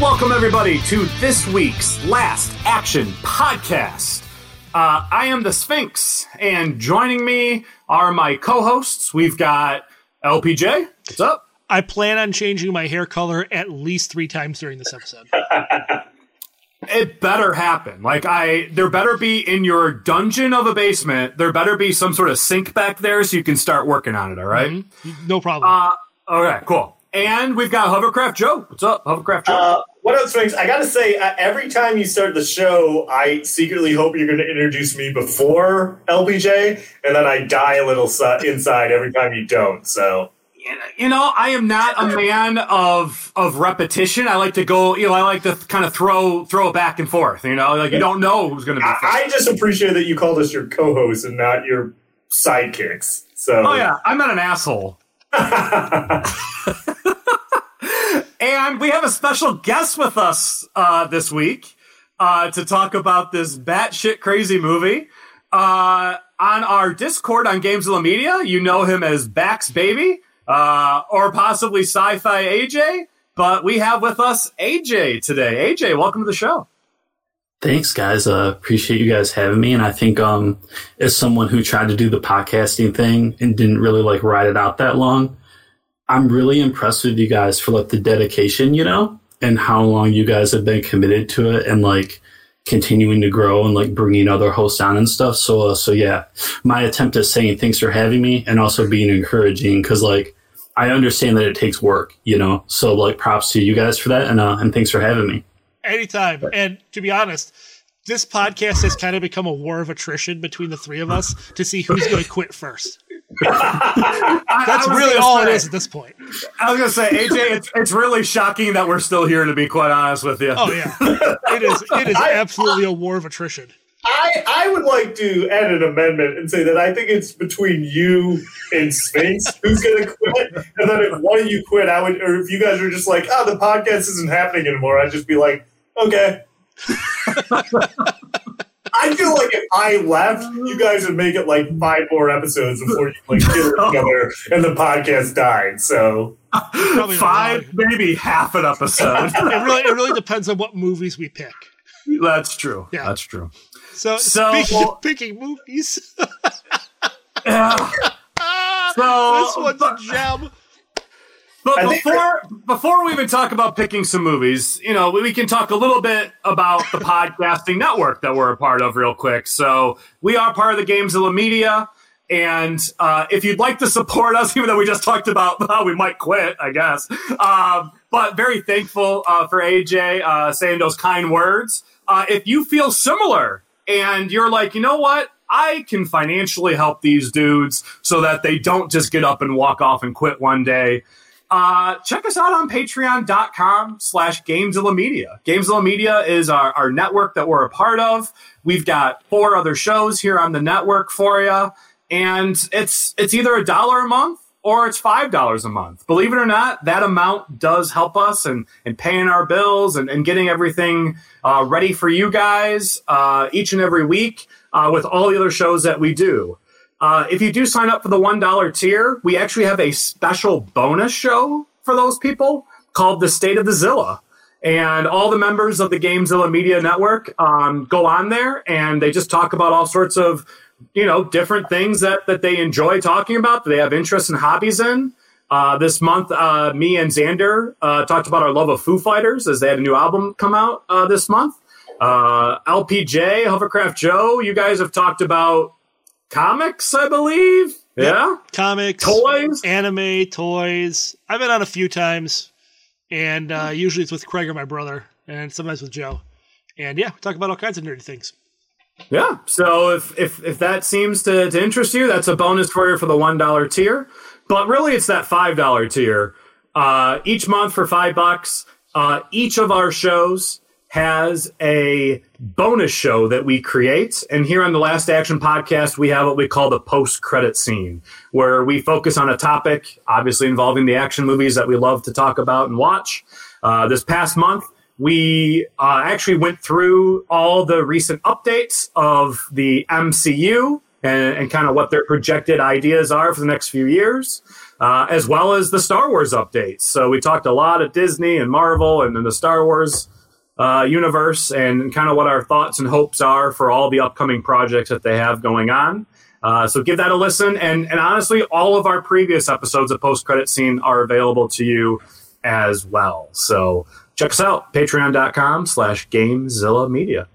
Welcome, everybody, to this week's Last Action Podcast. Uh, I am the Sphinx, and joining me are my co hosts. We've got LPJ. What's up? I plan on changing my hair color at least three times during this episode. It better happen. Like I, there better be in your dungeon of a basement. There better be some sort of sink back there so you can start working on it. All right? Mm-hmm. No problem. Uh, all right, cool. And we've got Hovercraft Joe. What's up, Hovercraft Joe? Uh, what up, Sphinx? I gotta say, uh, every time you start the show, I secretly hope you're going to introduce me before LPJ, and then I die a little inside every time you don't. So you know, I am not a man of of repetition. I like to go, you know, I like to kind of throw throw it back and forth. You know, like you don't know who's going to be. I, I just appreciate that you called us your co-hosts and not your sidekicks. So, oh yeah, I'm not an asshole. and we have a special guest with us uh, this week uh, to talk about this batshit crazy movie. Uh, on our Discord on Gamezilla Media, you know him as Bax Baby uh, or possibly Sci-Fi AJ. But we have with us AJ today. AJ, welcome to the show. Thanks, guys. Uh, appreciate you guys having me. And I think, um, as someone who tried to do the podcasting thing and didn't really like ride it out that long, I'm really impressed with you guys for like the dedication, you know, and how long you guys have been committed to it and like continuing to grow and like bringing other hosts on and stuff. So, uh, so yeah, my attempt at saying thanks for having me and also being encouraging because like I understand that it takes work, you know. So like props to you guys for that and uh, and thanks for having me. Anytime. And to be honest, this podcast has kind of become a war of attrition between the three of us to see who's going to quit first. That's really all say, it is at this point. I was going to say, AJ, it's, it's really shocking that we're still here. To be quite honest with you. Oh yeah, it is. It is absolutely a war of attrition. I, I would like to add an amendment and say that I think it's between you and Sphinx who's going to quit. And then if one of you quit, I would, or if you guys are just like, oh, the podcast isn't happening anymore, I'd just be like, okay. I feel like if I left, you guys would make it like five more episodes before you like get it together and the podcast died. So five, maybe half an episode. it really, it really depends on what movies we pick. That's true. Yeah. That's true. So, so speaking well, of picking movies, yeah. so this one's a gem. But before before we even talk about picking some movies, you know, we can talk a little bit about the podcasting network that we're a part of, real quick. So we are part of the Gamezilla Media, and uh, if you'd like to support us, even though we just talked about how we might quit, I guess, um, but very thankful uh, for AJ uh, saying those kind words. Uh, if you feel similar and you're like, you know what, I can financially help these dudes so that they don't just get up and walk off and quit one day uh, check us out on patreon.com slash gamezilla media gamezilla media is our, our network that we're a part of. We've got four other shows here on the network for you and it's it's either a dollar a month or it's five dollars a month. Believe it or not that amount does help us and and paying our bills and, and getting everything uh, ready for you guys uh, each and every week uh, with all the other shows that we do uh, if you do sign up for the $1 tier, we actually have a special bonus show for those people called The State of the Zilla. And all the members of the Gamezilla Media Network um, go on there and they just talk about all sorts of, you know, different things that, that they enjoy talking about, that they have interests and hobbies in. Uh, this month, uh, me and Xander uh, talked about our love of Foo Fighters as they had a new album come out uh, this month. Uh, LPJ, Hovercraft Joe, you guys have talked about comics, I believe. Yeah. Comics, toys, anime, toys. I've been on a few times, and uh, usually it's with Craig or my brother, and sometimes with Joe. And yeah, we talk about all kinds of nerdy things. Yeah. So if if if that seems to, to interest you, that's a bonus for you for the one dollar tier. But really, it's that five dollar tier. Uh, each month for five bucks, uh, each of our shows has a bonus show that we create. And here on the Last Action podcast, we have what we call the post credit scene, where we focus on a topic, obviously involving the action movies that we love to talk about and watch. Uh, this past month, we uh, actually went through all the recent updates of the MCU and, and kind of what their projected ideas are for the next few years, uh, as well as the Star Wars updates. So we talked a lot of Disney and Marvel and then the Star Wars uh, universe and kind of what our thoughts and hopes are for all the upcoming projects that they have going on. Uh, so give that a listen. And, and honestly, all of our previous episodes of Post Credit Scene are available to you as well. So check us out, patreon.com slash Gamezilla Media.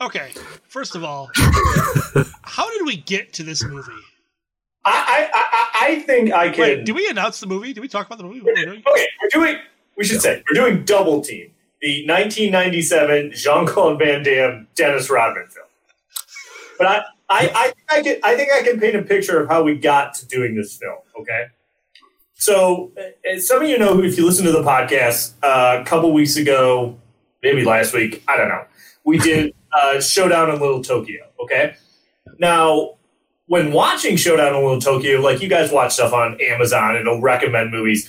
Okay, first of all, how did we get to this movie? I, I, I think I can. Wait, did we announce the movie? Do we talk about the movie? Okay, we're doing. We should say we're doing Double Team, the 1997 Jean Claude Van Damme Dennis Rodman film. But I, I, I, I, can, I think I can paint a picture of how we got to doing this film. Okay. So, uh, some of you know, if you listen to the podcast uh, a couple weeks ago, maybe last week, I don't know, we did uh, Showdown in Little Tokyo. Okay. Now, when watching Showdown in Little Tokyo, like you guys watch stuff on Amazon it'll recommend movies.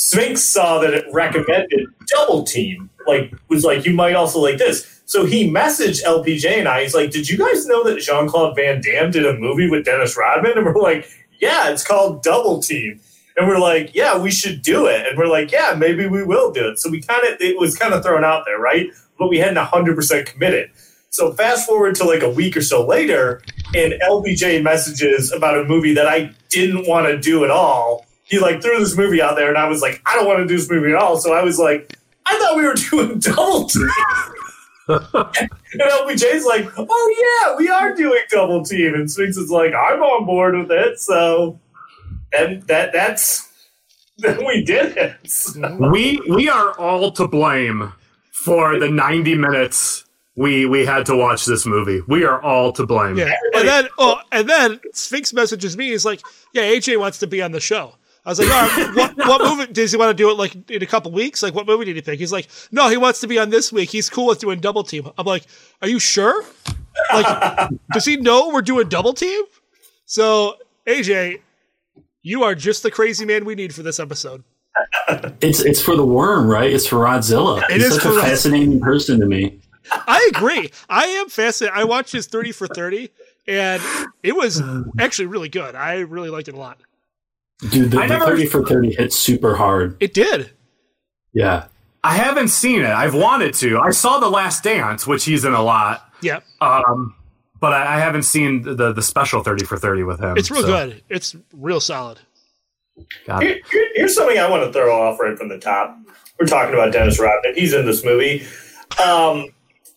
Sphinx saw that it recommended Double Team. Like, was like, you might also like this. So he messaged LPJ and I. He's like, "Did you guys know that Jean Claude Van Damme did a movie with Dennis Rodman?" And we're like, "Yeah, it's called Double Team." And we're like, "Yeah, we should do it." And we're like, "Yeah, maybe we will do it." So we kind of it was kind of thrown out there, right? But we hadn't hundred percent committed. So fast forward to like a week or so later, and LPJ messages about a movie that I didn't want to do at all. He like threw this movie out there, and I was like, I don't want to do this movie at all. So I was like, I thought we were doing double team. and LPJ's like, oh yeah, we are doing double team, and Sphinx is like, I'm on board with it. So, and that that's then we did it. we we are all to blame for the 90 minutes we we had to watch this movie. We are all to blame. Yeah, and then oh, and then Sphinx messages me. He's like, "Yeah, AJ wants to be on the show." I was like, "All right, what, what movie does he want to do it like in a couple weeks? Like, what movie did he pick?" He's like, "No, he wants to be on this week. He's cool with doing double team." I'm like, "Are you sure? Like, does he know we're doing double team?" So AJ, you are just the crazy man we need for this episode. It's it's for the worm, right? It's for Rodzilla. It He's is such a Rod- fascinating person to me. I agree. I am fascinated. I watched his 30 for 30, and it was actually really good. I really liked it a lot. Dude, the, the never- 30 for 30 hit super hard. It did. Yeah. I haven't seen it. I've wanted to. I saw The Last Dance, which he's in a lot. Yeah. Um, but I, I haven't seen the the special 30 for 30 with him. It's real so- good. It's real solid. Got Here- it. here- here's something I want to throw off right from the top. We're talking about Dennis Rodman. He's in this movie. Um,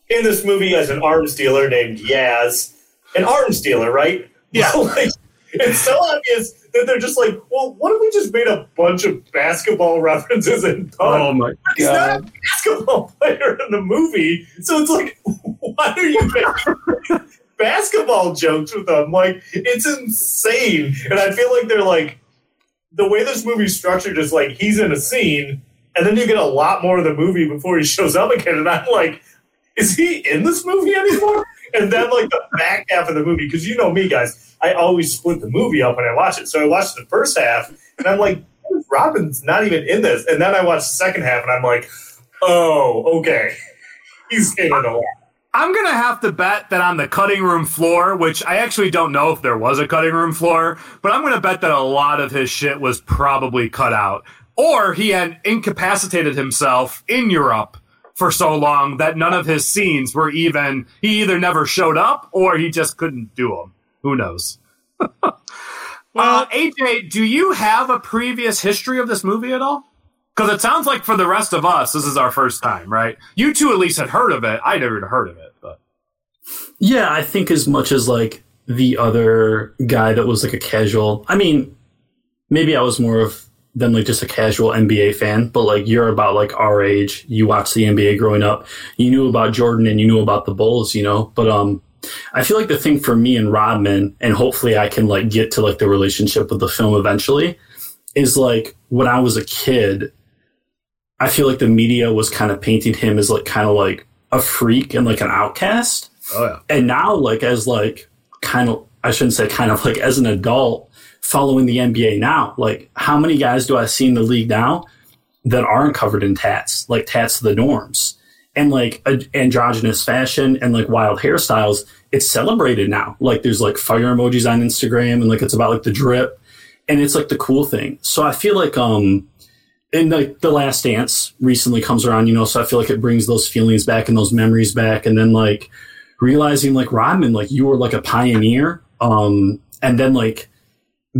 in this movie, as an arms dealer named Yaz, an arms dealer, right? Yeah. like, it's so obvious that they're just like, well, what if we just made a bunch of basketball references and done? Oh my god! He's not a basketball player in the movie, so it's like, why are you making basketball jokes with them? Like, it's insane. And I feel like they're like, the way this movie's structured is like he's in a scene, and then you get a lot more of the movie before he shows up again. And I'm like, is he in this movie anymore? And then like the back half of the movie, because you know me, guys, I always split the movie up when I watch it. So I watched the first half, and I'm like, Rodman's not even in this. And then I watched the second half, and I'm like, oh, okay, he's in it a lot. I'm gonna have to bet that on the cutting room floor, which I actually don't know if there was a cutting room floor, but I'm gonna bet that a lot of his shit was probably cut out. Or he had incapacitated himself in Europe for so long that none of his scenes were even he either never showed up or he just couldn't do them. Who knows? uh, AJ, do you have a previous history of this movie at all? Because it sounds like for the rest of us, this is our first time, right? You two at least had heard of it. I never heard of it, but Yeah, I think as much as like the other guy that was like a casual. I mean, maybe I was more of than like just a casual NBA fan, but like you're about like our age. You watched the NBA growing up. You knew about Jordan and you knew about the Bulls, you know. But um, I feel like the thing for me and Rodman, and hopefully I can like get to like the relationship with the film eventually, is like when I was a kid, I feel like the media was kind of painting him as like kind of like a freak and like an outcast. Oh yeah. And now, like as like kind of, I shouldn't say kind of like as an adult following the NBA now, like how many guys do I see in the league now that aren't covered in tats, like tats the norms, and like androgynous fashion and like wild hairstyles? It's celebrated now. Like there's like fire emojis on Instagram and like it's about like the drip, and it's like the cool thing. So I feel like um and like the last dance recently comes around you know so i feel like it brings those feelings back and those memories back and then like realizing like rodman like you were like a pioneer um and then like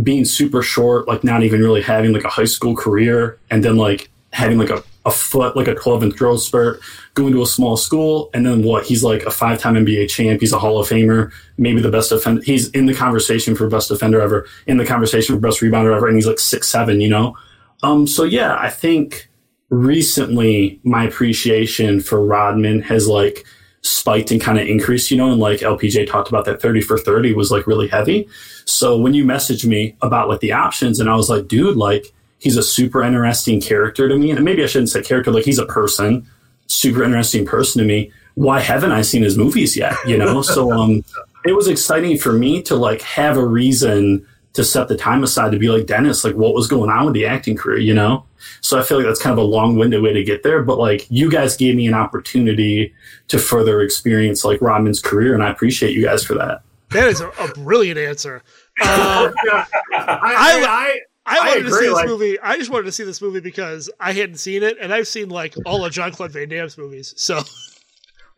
being super short like not even really having like a high school career and then like having like a, a foot like a 12 inch growth spurt going to a small school and then what? He's like a five-time nba champ. He's a hall of famer maybe the best defender. He's in the conversation for best defender ever in the conversation for best rebounder ever and he's like six seven you know? Um, so yeah, I think recently my appreciation for Rodman has like spiked and kind of increased, you know, and like LPJ talked about that 30 for 30 was like really heavy. So when you messaged me about like the options and I was like, dude, like he's a super interesting character to me. And maybe I shouldn't say character, like he's a person, super interesting person to me. Why haven't I seen his movies yet? You know? so um it was exciting for me to like have a reason to set the time aside to be like Dennis, like what was going on with the acting career, you know? So I feel like that's kind of a long winded way to get there. But like you guys gave me an opportunity to further experience like Rodman's career, and I appreciate you guys for that. That is a, a brilliant answer. Uh, I, I, I I wanted to agree, see this like- movie. I just wanted to see this movie because I hadn't seen it, and I've seen like all of John Claude Van Damme's movies. So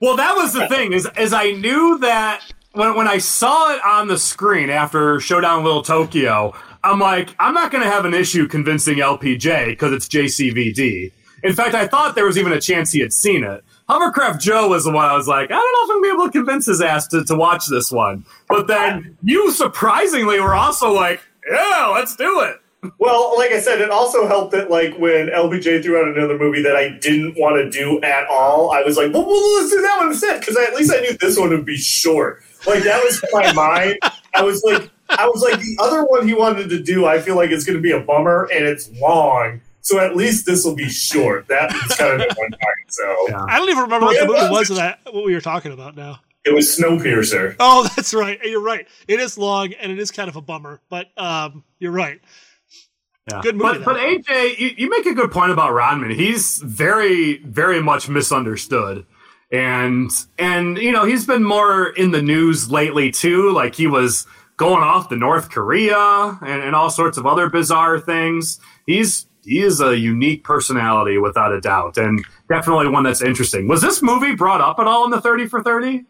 Well, that was the thing is, is I knew that when when I saw it on the screen after Showdown Little Tokyo, I'm like, I'm not going to have an issue convincing LPJ because it's JCVD. In fact, I thought there was even a chance he had seen it. Hovercraft Joe was the one I was like, I don't know if I'm going to be able to convince his ass to, to watch this one. But then you surprisingly were also like, yeah, let's do it. Well, like I said, it also helped that like when LPJ threw out another movie that I didn't want to do at all, I was like, well, well let's do that one instead because at least I knew this one would be short. Like that was my mind. I was like, I was like, the other one he wanted to do, I feel like it's going to be a bummer and it's long. So at least this will be short. That was kind of in my mind. So I don't even remember what the movie was- was that what we were talking about now. it was Snowpiercer. Oh, that's right. You're right. It is long and it is kind of a bummer, but um, you're right. Yeah. Good movie, But, but AJ, you, you make a good point about Rodman. He's very, very much misunderstood. And, and, you know, he's been more in the news lately too. Like he was going off to North Korea and, and all sorts of other bizarre things. He's, he is a unique personality without a doubt and definitely one that's interesting. Was this movie brought up at all in the 30 for 30?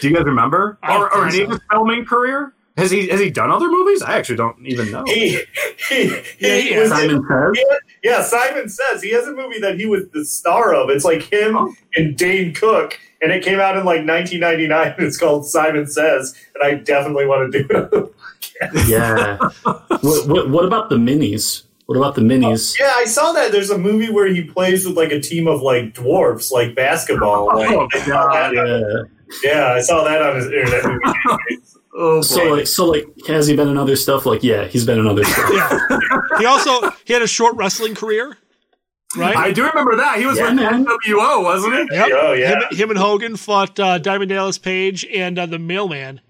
Do you guys remember? Or, or think any of so. his filming career? Has he, has he done other movies? I actually don't even know. He, he, Yeah, he he was in- Simon Says? Yeah, yeah, Simon says he has a movie that he was the star of. It's like him Oh. and Dane Cook, and it came out in like 1999. It's called Simon Says, and I definitely want to do it. Yeah. what, what, what about the minis? What about the oh, minis? yeah, I saw that. There's a movie where he plays with like a team of like dwarfs, like basketball. Oh, like, Oh, I saw that on- Yeah. yeah, I saw that on his internet movie. Oh, So boy. like, so like, has he been in other stuff? Like, yeah, he's been in other stuff. Yeah. he also he had a short wrestling career, right? I do remember that. He was Yeah, with man. NWO, wasn't he? Yep. Oh, yeah. Him, him and Hogan fought uh, Diamond Dallas Page and uh, the Mailman.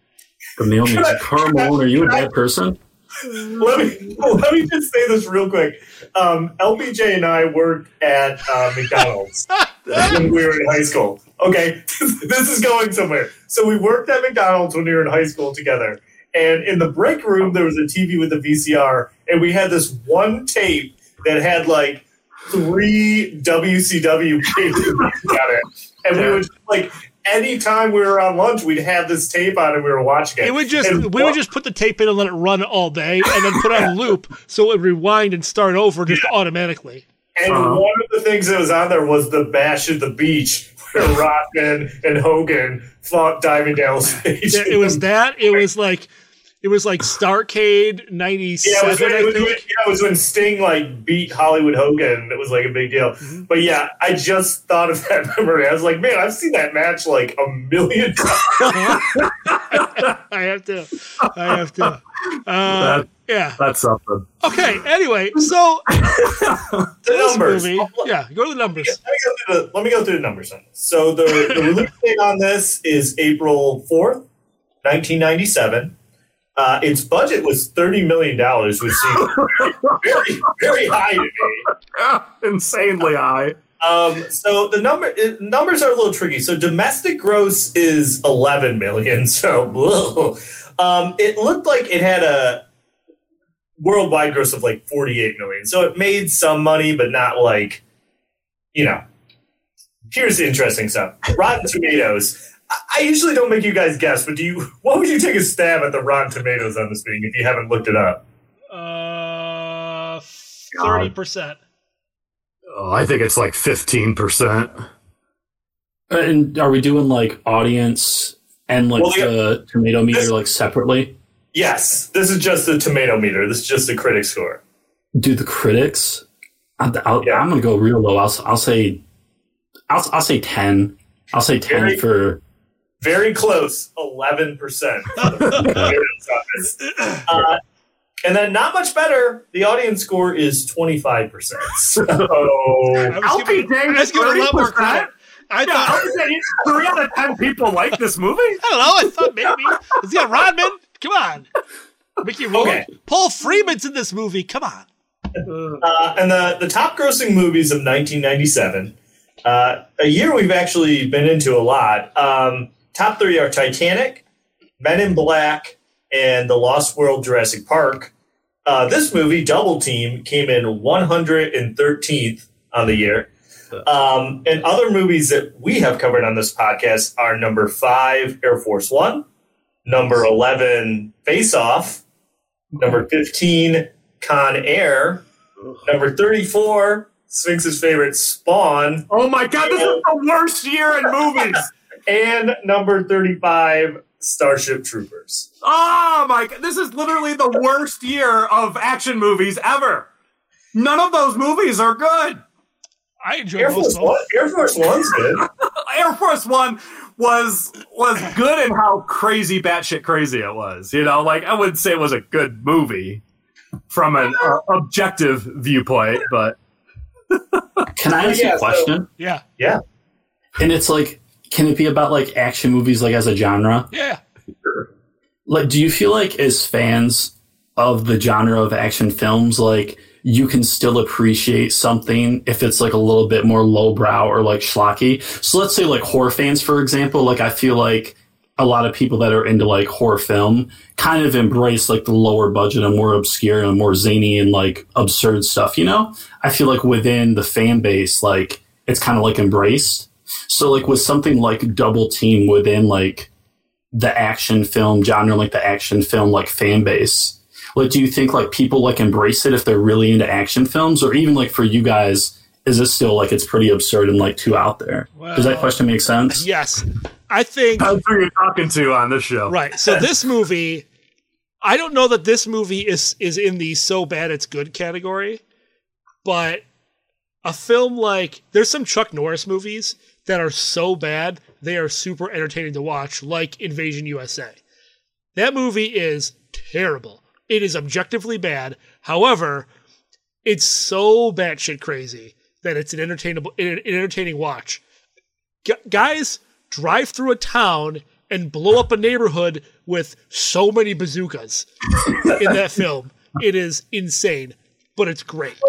The mailman. Karl Malone, are you a bad person? let me let me just say this real quick. Um, LPJ and I worked at uh, McDonald's when we were in high school. Okay, this is going somewhere. So we worked at McDonald's when we were in high school together, and in the break room there was a TV with a VCR, and we had this one tape that had like three WCW cases on it, and we would like. Anytime we were on lunch, we'd have this tape on and we were watching it. It would just And we would just put the tape in and let it run all day, and then put it on loop so it would rewind and start over just automatically. And Uh-huh. one of the things that was on there was the bash at the beach where Rodman and Hogan fought Diamond Dallas Page. Yeah, it was that. It was like it was like Starcade ninety Yeah, it was, when, it, I was when, think. yeah, it was when Sting like beat Hollywood Hogan. It was like a big deal. Mm-hmm. But yeah, I just thought of that memory. I was like, man, I've seen that match like a million times. I have to. I have to. Uh, Yeah. That's something. Okay. Anyway, so The this numbers. movie, yeah, go to the numbers. Let me go through the, let me go through the numbers on. So the, the release date on this is April 4th, 1997. Uh, its budget was $30 million, which seems very, very high to me. Insanely high. Um, so the number it, numbers are a little tricky. So domestic gross is 11 million. So um, it looked like it had a worldwide gross of like 48 million. So it made some money, but not like, you know. Here's the interesting stuff. Rotten Tomatoes. I- I usually don't make you guys guess, but do you? What would you take a stab at the Rotten Tomatoes on this thing if you haven't looked it up? Uh, thirty percent. Oh, I think it's like 15%. And are we doing like audience and like Well, yeah. the tomato meter This- like separately? Yes, this is just the tomato meter. This is just the critic score. Do the critics? I, I'll, Yeah. I'm gonna go real low. I'll, I'll say, I'll, I'll say ten. I'll say ten Very- for. Very close, eleven percent. Uh, and then not much better. The audience score is twenty five percent. So I was I'll be giving, I danged, was giving a lot more 30%. credit. I Yeah, thought. I would say three out of ten people like this movie. I don't know. I thought maybe. Is he got Rodman? Come on. Mickey Rourke. Okay. Paul Freeman's in this movie. Come on. Uh, and the, the top grossing movies of 1997, uh, a year we've actually been into a lot. Um, top three are Titanic, Men in Black, and The Lost World Jurassic Park. Uh, this movie, Double Team, came in 113th on the year. Um, and other movies that we have covered on this podcast are number five, Air Force One, number 11, Face Off, number 15, Con Air, number 34, Sphinx's favorite, Spawn, Oh my god, this is the worst year in movies. And number 35, Starship Troopers. Oh my god, this is literally the worst year of action movies ever. None of those movies are good. I enjoyed Air most Force. One, Air Force One's good. Air Force One was was good in how crazy batshit crazy it was. You know, like I wouldn't say it was a good movie from an uh, objective viewpoint, but Can I ask Yeah, you a so- question? Yeah. Yeah. And it's like, can it be about like action movies, like as a genre? Yeah. Like, do you feel like as fans of the genre of action films, like you can still appreciate something if it's like a little bit more lowbrow or like schlocky? So let's say like horror fans, for example, like I feel like a lot of people that are into like horror film kind of embrace like the lower budget and more obscure and more zany and like absurd stuff, you know? I feel like within the fan base, like it's kind of like embraced. So like with something like Double Team within like the action film genre, like the action film like fan base, like do you think like people like embrace it if they're really into action films, or even like for you guys, is it still like it's pretty absurd and like too out there? Does that question make sense? Yes. I think that's who you're talking to on this show. Right. So this movie, I don't know that this movie is is in the so bad it's good category, but a film like there's some Chuck Norris movies that are so bad they are super entertaining to watch, like Invasion USA. That movie is terrible. It is objectively bad. However, it's so batshit crazy that it's an entertainable, an entertaining watch. Gu guys drive through a town and blow up a neighborhood with so many bazookas in that film. It is insane, but it's great.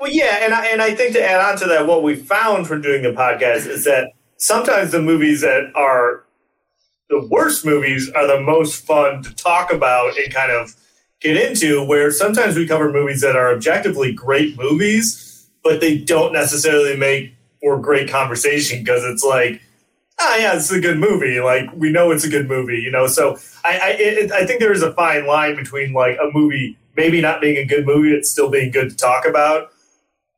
Well, yeah, and I, and I think to add on to that, what we found from doing the podcast is that sometimes the movies that are the worst movies are the most fun to talk about and kind of get into. Where sometimes we cover movies that are objectively great movies, but they don't necessarily make for great conversation because it's like, ah, yeah, it's a good movie. Like we know it's a good movie, you know. So I I, it, I think there is a fine line between like a movie maybe not being a good movie, it's still being good to talk about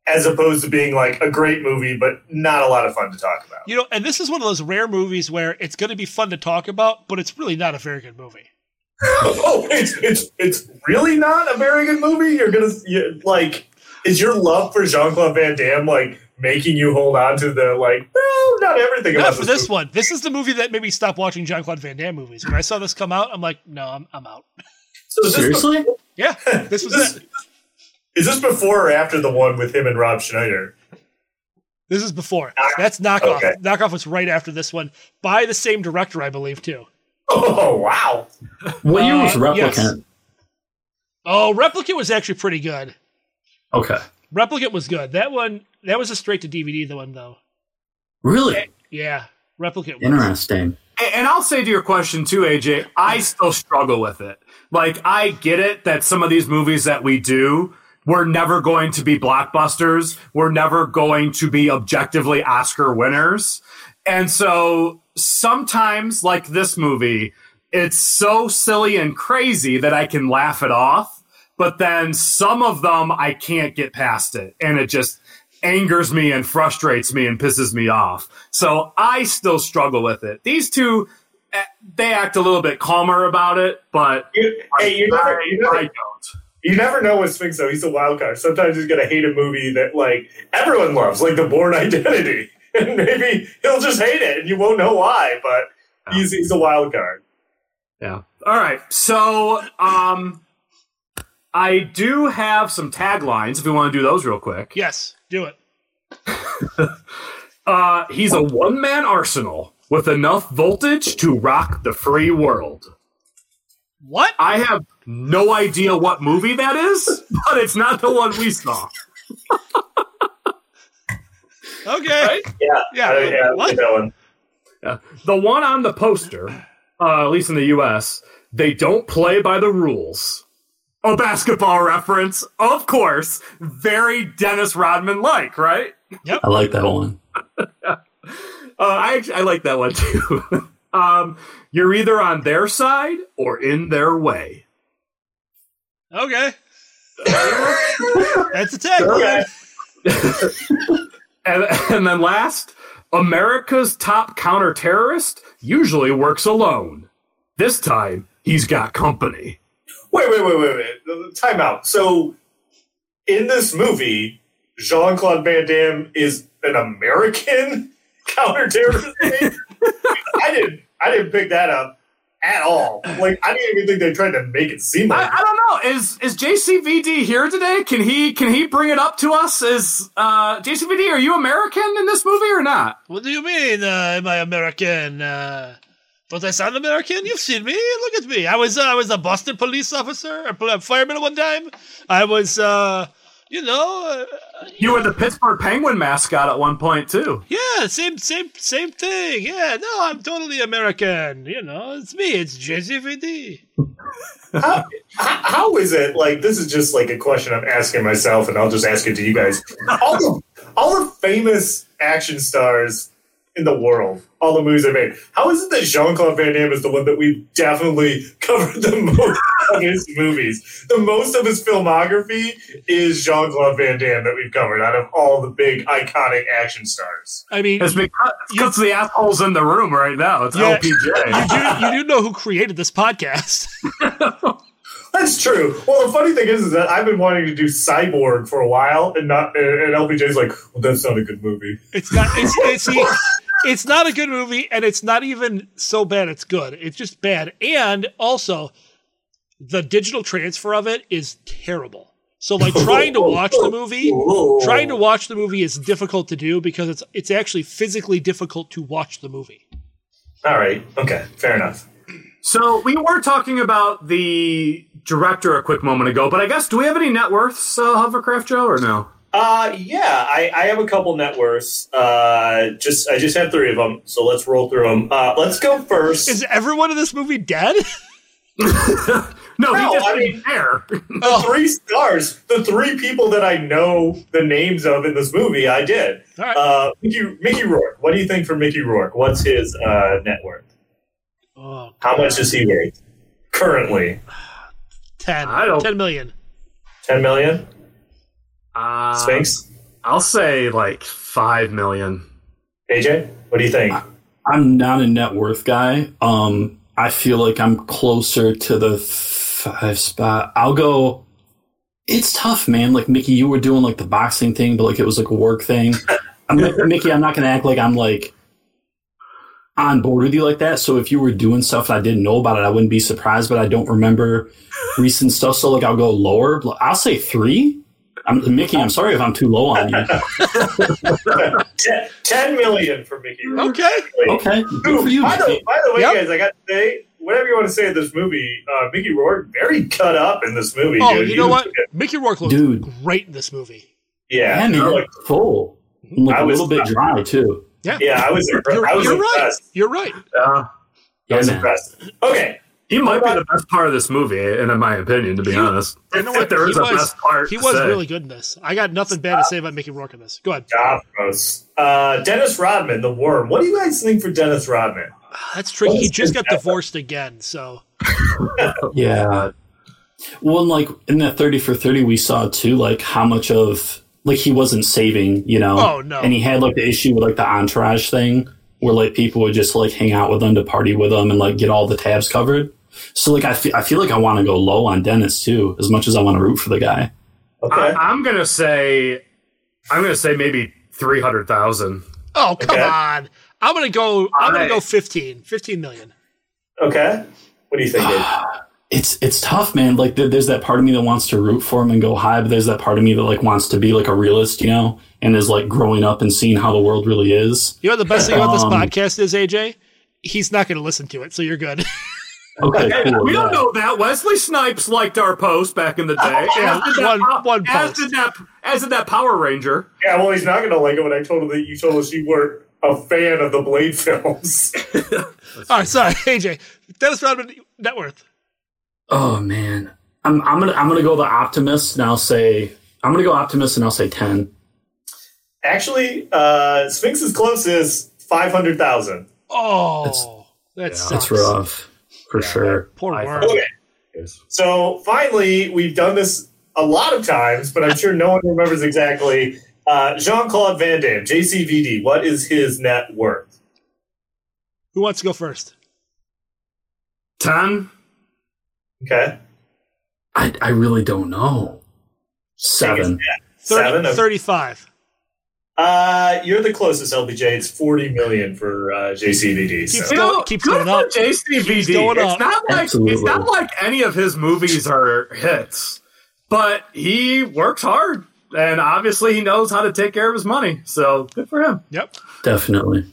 as opposed to being like a great movie, but not a lot of fun to talk about. You know, and this is one of those rare movies where it's going to be fun to talk about, but it's really not a very good movie. oh, it's it's it's really not a very good movie. You're gonna you, like, is your love for Jean Claude Van Damme like making you hold on to the like? Well, not everything Not about for this. this one. This is the movie that made me stop watching Jean Claude Van Damme movies. When I saw this come out, I'm like, no, I'm, I'm out. So is this Seriously? Yeah, this was it. Is this before or after the one with him and Rob Schneider? This is before. That's knockoff. Okay. Knockoff was right after this one by the same director, I believe, too. Oh wow! What year was Uh, Replicant? yes. Oh, Replicant was actually pretty good. Okay. Replicant was good. That one, that was a straight to DVD. The one though. Really Yeah, Replicant. Was. interesting. And and I'll say to your question too, AJ, I still struggle with it. Like, I get it that some of these movies that we do, we're never going to be blockbusters. We're never going to be objectively Oscar winners. And so sometimes, like this movie, it's so silly and crazy that I can laugh it off. But then some of them, I can't get past it. And it just angers me and frustrates me and pisses me off. So I still struggle with it. These two, eh, they act a little bit calmer about it, but hey, you never, you I, I don't. You never know with Sphinx though. He's a wild card. Sometimes he's gonna hate a movie that like everyone loves, like The Bourne Identity, and maybe he'll just hate it, and you won't know why. But he's he's a wild card. Yeah. All right. So, um, I do have some taglines if we want to do those real quick. Yes, do it. Uh, he's a one man arsenal with enough voltage to rock the free world. What? I have no idea what movie that is, but it's not the one we saw. Okay. Right? Yeah, Yeah, I- yeah, what? that one. Yeah. The one on the poster, uh, at least in the US, they don't play by the rules. A basketball reference, of course. Very Dennis Rodman like, right? Yep. I like that one. Uh, I actually I like that one too. um, you're either on their side or in their way. Okay. That's a tagline. And, and then last, America's top counter terrorist usually works alone. This time, he's got company. Wait, wait, wait, wait, wait. Time out. So, in this movie, Jean Claude Van Damme is an American counterterrorist. I didn't. I didn't pick that up at all. Like, I didn't even think they tried to make it seem I, like. I don't know. Is is JCVD here today? Can he can he bring it up to us? Is uh, JCVD are you American in this movie or not? What do you mean, uh, am I American? Uh, don't I sound American? You've seen me. Look at me. I was uh, I was a Boston police officer, a a fireman at one time. I was, uh, you know, uh, You were the Pittsburgh Penguin mascot at one point too. yeah, same same same thing. Yeah, no, I'm totally American. You know, it's me. It's JCVD. how, how, how is it like this is just like a question i'm asking myself and i'll just ask it to you guys all the all the famous action stars in the world all the movies they made how is it that jean-claude van damme is the one that we've definitely covered the most of his movies the most of his filmography is jean-claude van damme that we've covered out of all the big iconic action stars I mean, It's because, because the assholes in the room right now. It's Yeah. LPJ. you do you do know who created this podcast? That's true. Well, the funny thing is, is that I've been wanting to do Cyborg for a while, and not and LPJ's like, well, that's not a good movie. It's not. It's it's, see, it's not a good movie, and it's not even so bad. It's good. It's just bad, and also the digital transfer of it is terrible. So, like trying to watch the movie, trying to watch the movie is difficult to do because it's it's actually physically difficult to watch the movie. All right, okay, fair enough. So we were talking about the director a quick moment ago, but I guess do we have any net worths, uh, Hovercraft Joe, or no? Uh, yeah, I, I have a couple net worths. Uh, just I just have three of them, so let's roll through them. Uh, let's go first. Is everyone in this movie dead? No, No, he just I didn't mean- care. the three stars, the three people that I know the names of in this movie, I did. All right. Uh, Mickey, Mickey Rourke. What do you think for Mickey Rourke? What's his uh, net worth? Oh, How much is he worth currently? 10. I don't- 10 million. Ten million. Uh, Sphinx. I'll say like five million. AJ, what do you think? I'm not a net worth guy. Um, I feel like I'm closer to the five spot. I'll go. It's tough, man. Like Mickey, you were doing like the boxing thing, but like it was like a work thing. I'm, Mickey, I'm not gonna act like I'm like on board with you like that. So if you were doing stuff and I didn't know about it, I wouldn't be surprised. But I don't remember recent stuff, so like I'll go lower. I'll say three. I'm, Mickey, I'm sorry if I'm too low on you. ten, 10 million for Mickey. Okay. Okay, good for you. By the, Mickey. by the way, Yep. guys, I got to say, whatever you want to say of this movie, uh, Mickey Rourke very cut up in this movie. Oh, dude. you know was- what? Mickey Rourke looks Dude. great in this movie. Yeah, Yeah, man, he you looked- look full. You look I a was- little bit dry too. Yeah. yeah, I was, You're, I was you're right. You're right. Uh, I was man. impressed. Okay, he might be the best part of this movie, and in my opinion, to be honest. You know what? there he is a was, best part, he was say. really good in this. I got nothing bad to say about Mickey Rourke in this. Go ahead. Davros. Uh, Dennis Rodman, the worm. What do you guys think for Dennis Rodman? That's tricky. He just got divorced again, so Yeah. Well, and like in that 30 for 30, we saw too, like how much of, like he wasn't saving, you know? Oh, no. And he had like the issue with like the entourage thing where like people would just like hang out with him to party with him and like get all the tabs covered. So like I feel, I feel like I want to go low on Dennis too, as much as I want to root for the guy. Okay. I, I'm gonna say, I'm gonna say maybe three hundred thousand. Oh, come Okay. on. I'm going to go I'm gonna go 15. 15 million. okay. What do you think, Dave? It's it's tough, man. Like there's that part of me that wants to root for him and go high, but there's that part of me that like wants to be like a realist, you know, and is like growing up and seeing how the world really is. You know what the best thing about this Um, podcast is, AJ? He's not going to listen to it, so you're good. Okay, cool. we don't know that Wesley Snipes liked our post back in the day. Yeah, as, did that, one- one as post. did that, as did that Power Ranger. Yeah, well, he's not going to like it when I told him that you told us you were a fan of the Blade films. All right, sorry, AJ. Dennis Rodman net worth. Oh man, I'm I'm gonna I'm gonna go the optimist and I'll say I'm gonna go optimist and I'll say ten. Actually, uh, Sphinx's closest, 500,000. Oh, that sucks. That's rough for sure. Poor I worm. Okay. So finally, we've done this a lot of times, but I'm sure no one remembers exactly. Uh, Jean Claude Van Damme, JCVD, what is his net worth? Who wants to go first? Tom? Okay. I I really don't know. Seven. 30, Seven? Okay. 35. Uh, you're the closest, LPJ. It's 40 million for uh, JCVD. Keeps So. going- You know, keeps good going up. JCVD. Keeps going it's up. not like Absolutely. it's not like any of his movies are hits, but he works hard, and obviously he knows how to take care of his money. So good for him. Yep. Definitely.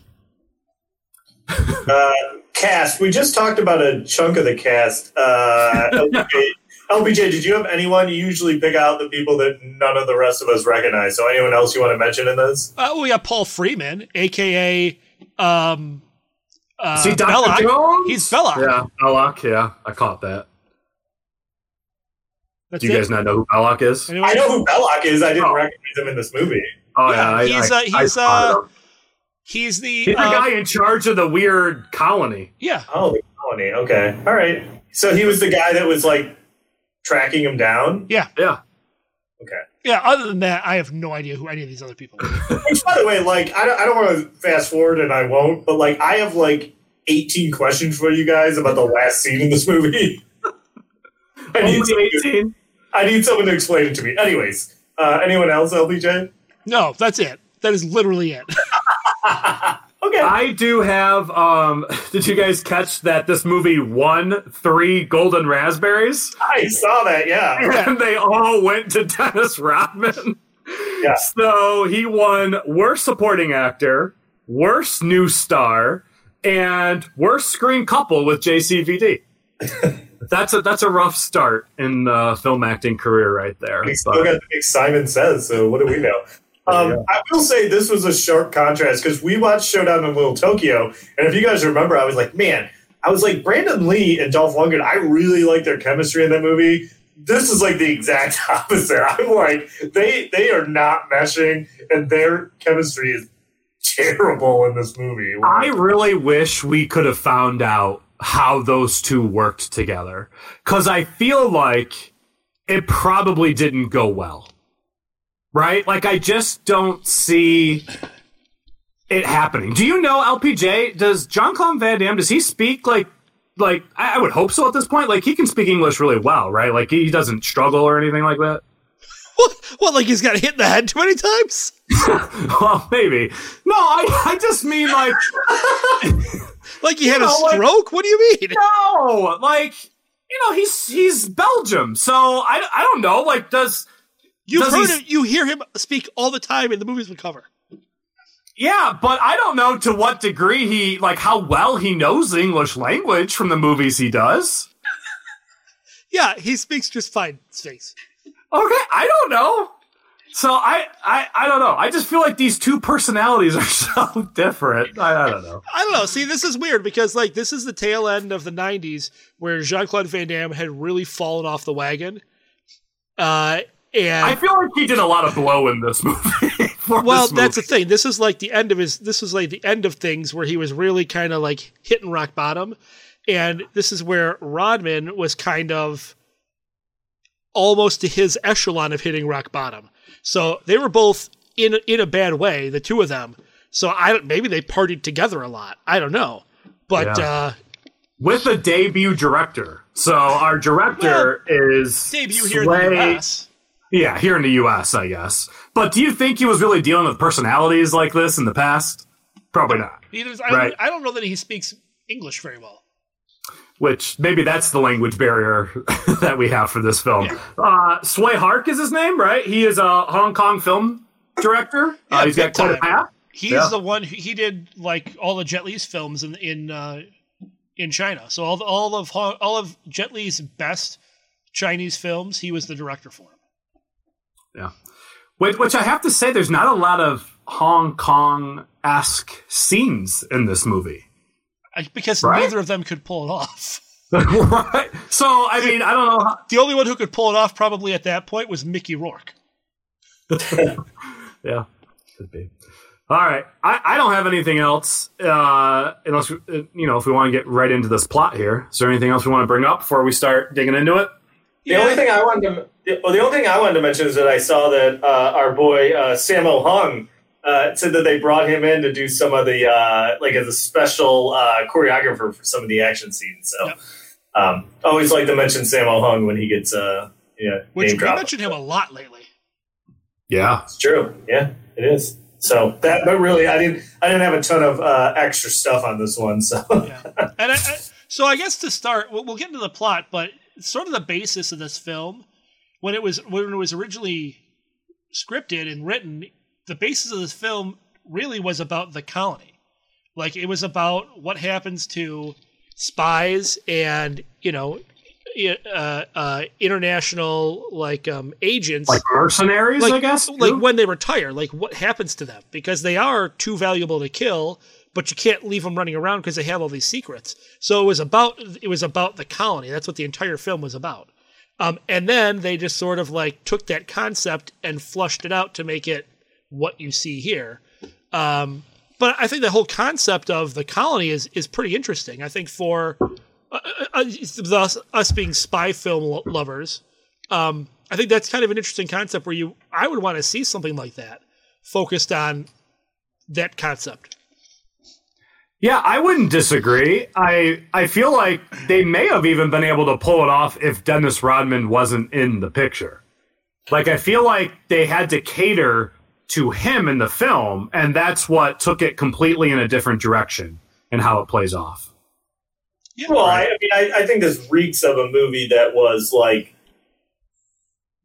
Uh, cast. We just talked about a chunk of the cast. Uh, LPJ, LPJ, did you have anyone? You usually pick out the people that none of the rest of us recognize. So anyone else you want to mention in this? Uh, we got Paul Freeman, aka um, uh, See, Dr. Belloq. Jones? He's Belloq. Yeah, Belloq. Yeah, I caught that. That's Do you it. guys not know who Belloq is? Anyone? I know who Belloq is. I didn't Oh. recognize him in this movie. Oh Yeah, yeah, I- he's, I, uh, I he's, uh. He's the, He's the uh, guy in charge of the weird colony. yeah. Oh, the colony. Okay. All right. So he was the guy that was like tracking him down. Yeah. Yeah. Okay. Yeah, other than that, I have no idea who any of these other people are. Which, by the way, like I don't, I don't want to fast forward, and I won't. But like, I have like 18 questions for you guys about the last scene in this movie. I need, Only 18. I need someone to explain it to me. Anyways, uh, anyone else, LPJ? No, that's it. That is literally it. Okay. I do have. Um, did you guys catch that this movie won three golden raspberries? I saw that. Yeah. and they all went to Dennis Rodman. Yeah. So he won worst supporting actor, worst new star, and worst screen couple with JCVD. That's a that's a rough start in uh, film acting career right there. We still But- got the big Simon Says. So what do we know? Um, Yeah. I will say this was a sharp contrast because we watched Showdown in Little Tokyo, and if you guys remember, I was like, man, I was like Brandon Lee and Dolph Lundgren. I really like their chemistry in that movie. This is like the exact opposite. I'm like, they they are not meshing, and their chemistry is terrible in this movie. I really wish we could have found out how those two worked together because I feel like it probably didn't go well. Right? Like, I just don't see it happening. Do you know LPJ? Does John Claude Van Damme, does he speak like, like, I would hope so at this point. Like, he can speak English really well, right? Like, he doesn't struggle or anything like that. What? What? Like he's got hit in the head too many times? well, maybe. No, I, I just mean like like he had You a know, like- stroke. what do you mean? no, like you know he's he's Belgium, so I, I don't know. Like does You've does heard him. You hear him speak all the time in the movies we cover. Yeah, but I don't know to what degree he like how well he knows the English language from the movies he does. Yeah, he speaks just fine. Sphinx. Okay, I don't know. So I, I I don't know. I just feel like these two personalities are so different. I, I don't know. I don't know. See, this is weird because like this is the tail end of the '90s where Jean Claude Van Damme had really fallen off the wagon. Uh, and I feel like he did a lot of blow in this movie. well, this that's the thing. This is like the end of his. This is like the end of things where he was really kind of like hitting rock bottom, and this is where Rodman was kind of almost to his echelon of hitting rock bottom. So they were both in in a bad way, the two of them. So I don't. Maybe they partied together a lot. I don't know, but Yeah. uh, with a debut director. So our director is debut here in the U.S. Yeah, here in the U.S., I guess. But do you think he was really dealing with personalities like this in the past? Probably not. He does, I, Right. I don't know that he speaks English very well. Which maybe that's the language barrier that we have for this film. Uh, Tsui Hark is his name, right? He is a Hong Kong film director. uh, he's got quite a path. He's Yeah. the one who he did like all the Jet Li's films in in uh, in China. So all the, all of all of Jet Li's best Chinese films, he was the director for. 'em. Yeah. Which, which I have to say, there's not a lot of Hong Kong esque scenes in this movie. I- Because Right? neither of them could pull it off. right? So, I mean, I don't know. How, The only one who could pull it off probably at that point was Mickey Rourke. yeah, could be. All right. I, I don't have anything else, uh, unless, uh, you know, if we want to get right into this plot here. Is there anything else we want to bring up before we start digging into it? The only thing I wanted to well, the only thing I wanted to mention is that I saw that uh, our boy uh, Sammo Hung uh, said that they brought him in to do some of the uh, like as a special uh, choreographer for some of the action scenes. So, um, always like to mention Sammo Hung when he gets uh, yeah Which name we dropped. mentioned him a lot lately. Yeah, it's true. Yeah, it is. So that, but really, I didn't I didn't have a ton of uh, extra stuff on this one. So And I, I, so I guess to start, we'll, we'll get into the plot, but sort of the basis of this film, when it was when it was originally scripted and written, the basis of this film really was about the colony. Like it was about what happens to spies and you know uh, uh, international like um, agents, Like mercenaries, like, I guess? like when they retire, like what happens to them because they are too valuable to kill, but you can't leave them running around because they have all these secrets. So it was about it was about the colony. That's what the entire film was about. Um, and then they just sort of like took that concept and flushed it out to make it what you see here. Um, but I think the whole concept of the colony is is pretty interesting. I think for uh, uh, thus us being spy film lo- lovers, um, I think that's kind of an interesting concept where you I would want to see something like that focused on that concept. Yeah, I wouldn't disagree. I I feel like they may have even been able to pull it off if Dennis Rodman wasn't in the picture. Like I feel like they had to cater to him in the film, and that's what took it completely in a different direction and how it plays off. well, I, I mean, I, I think this reeks of a movie that was like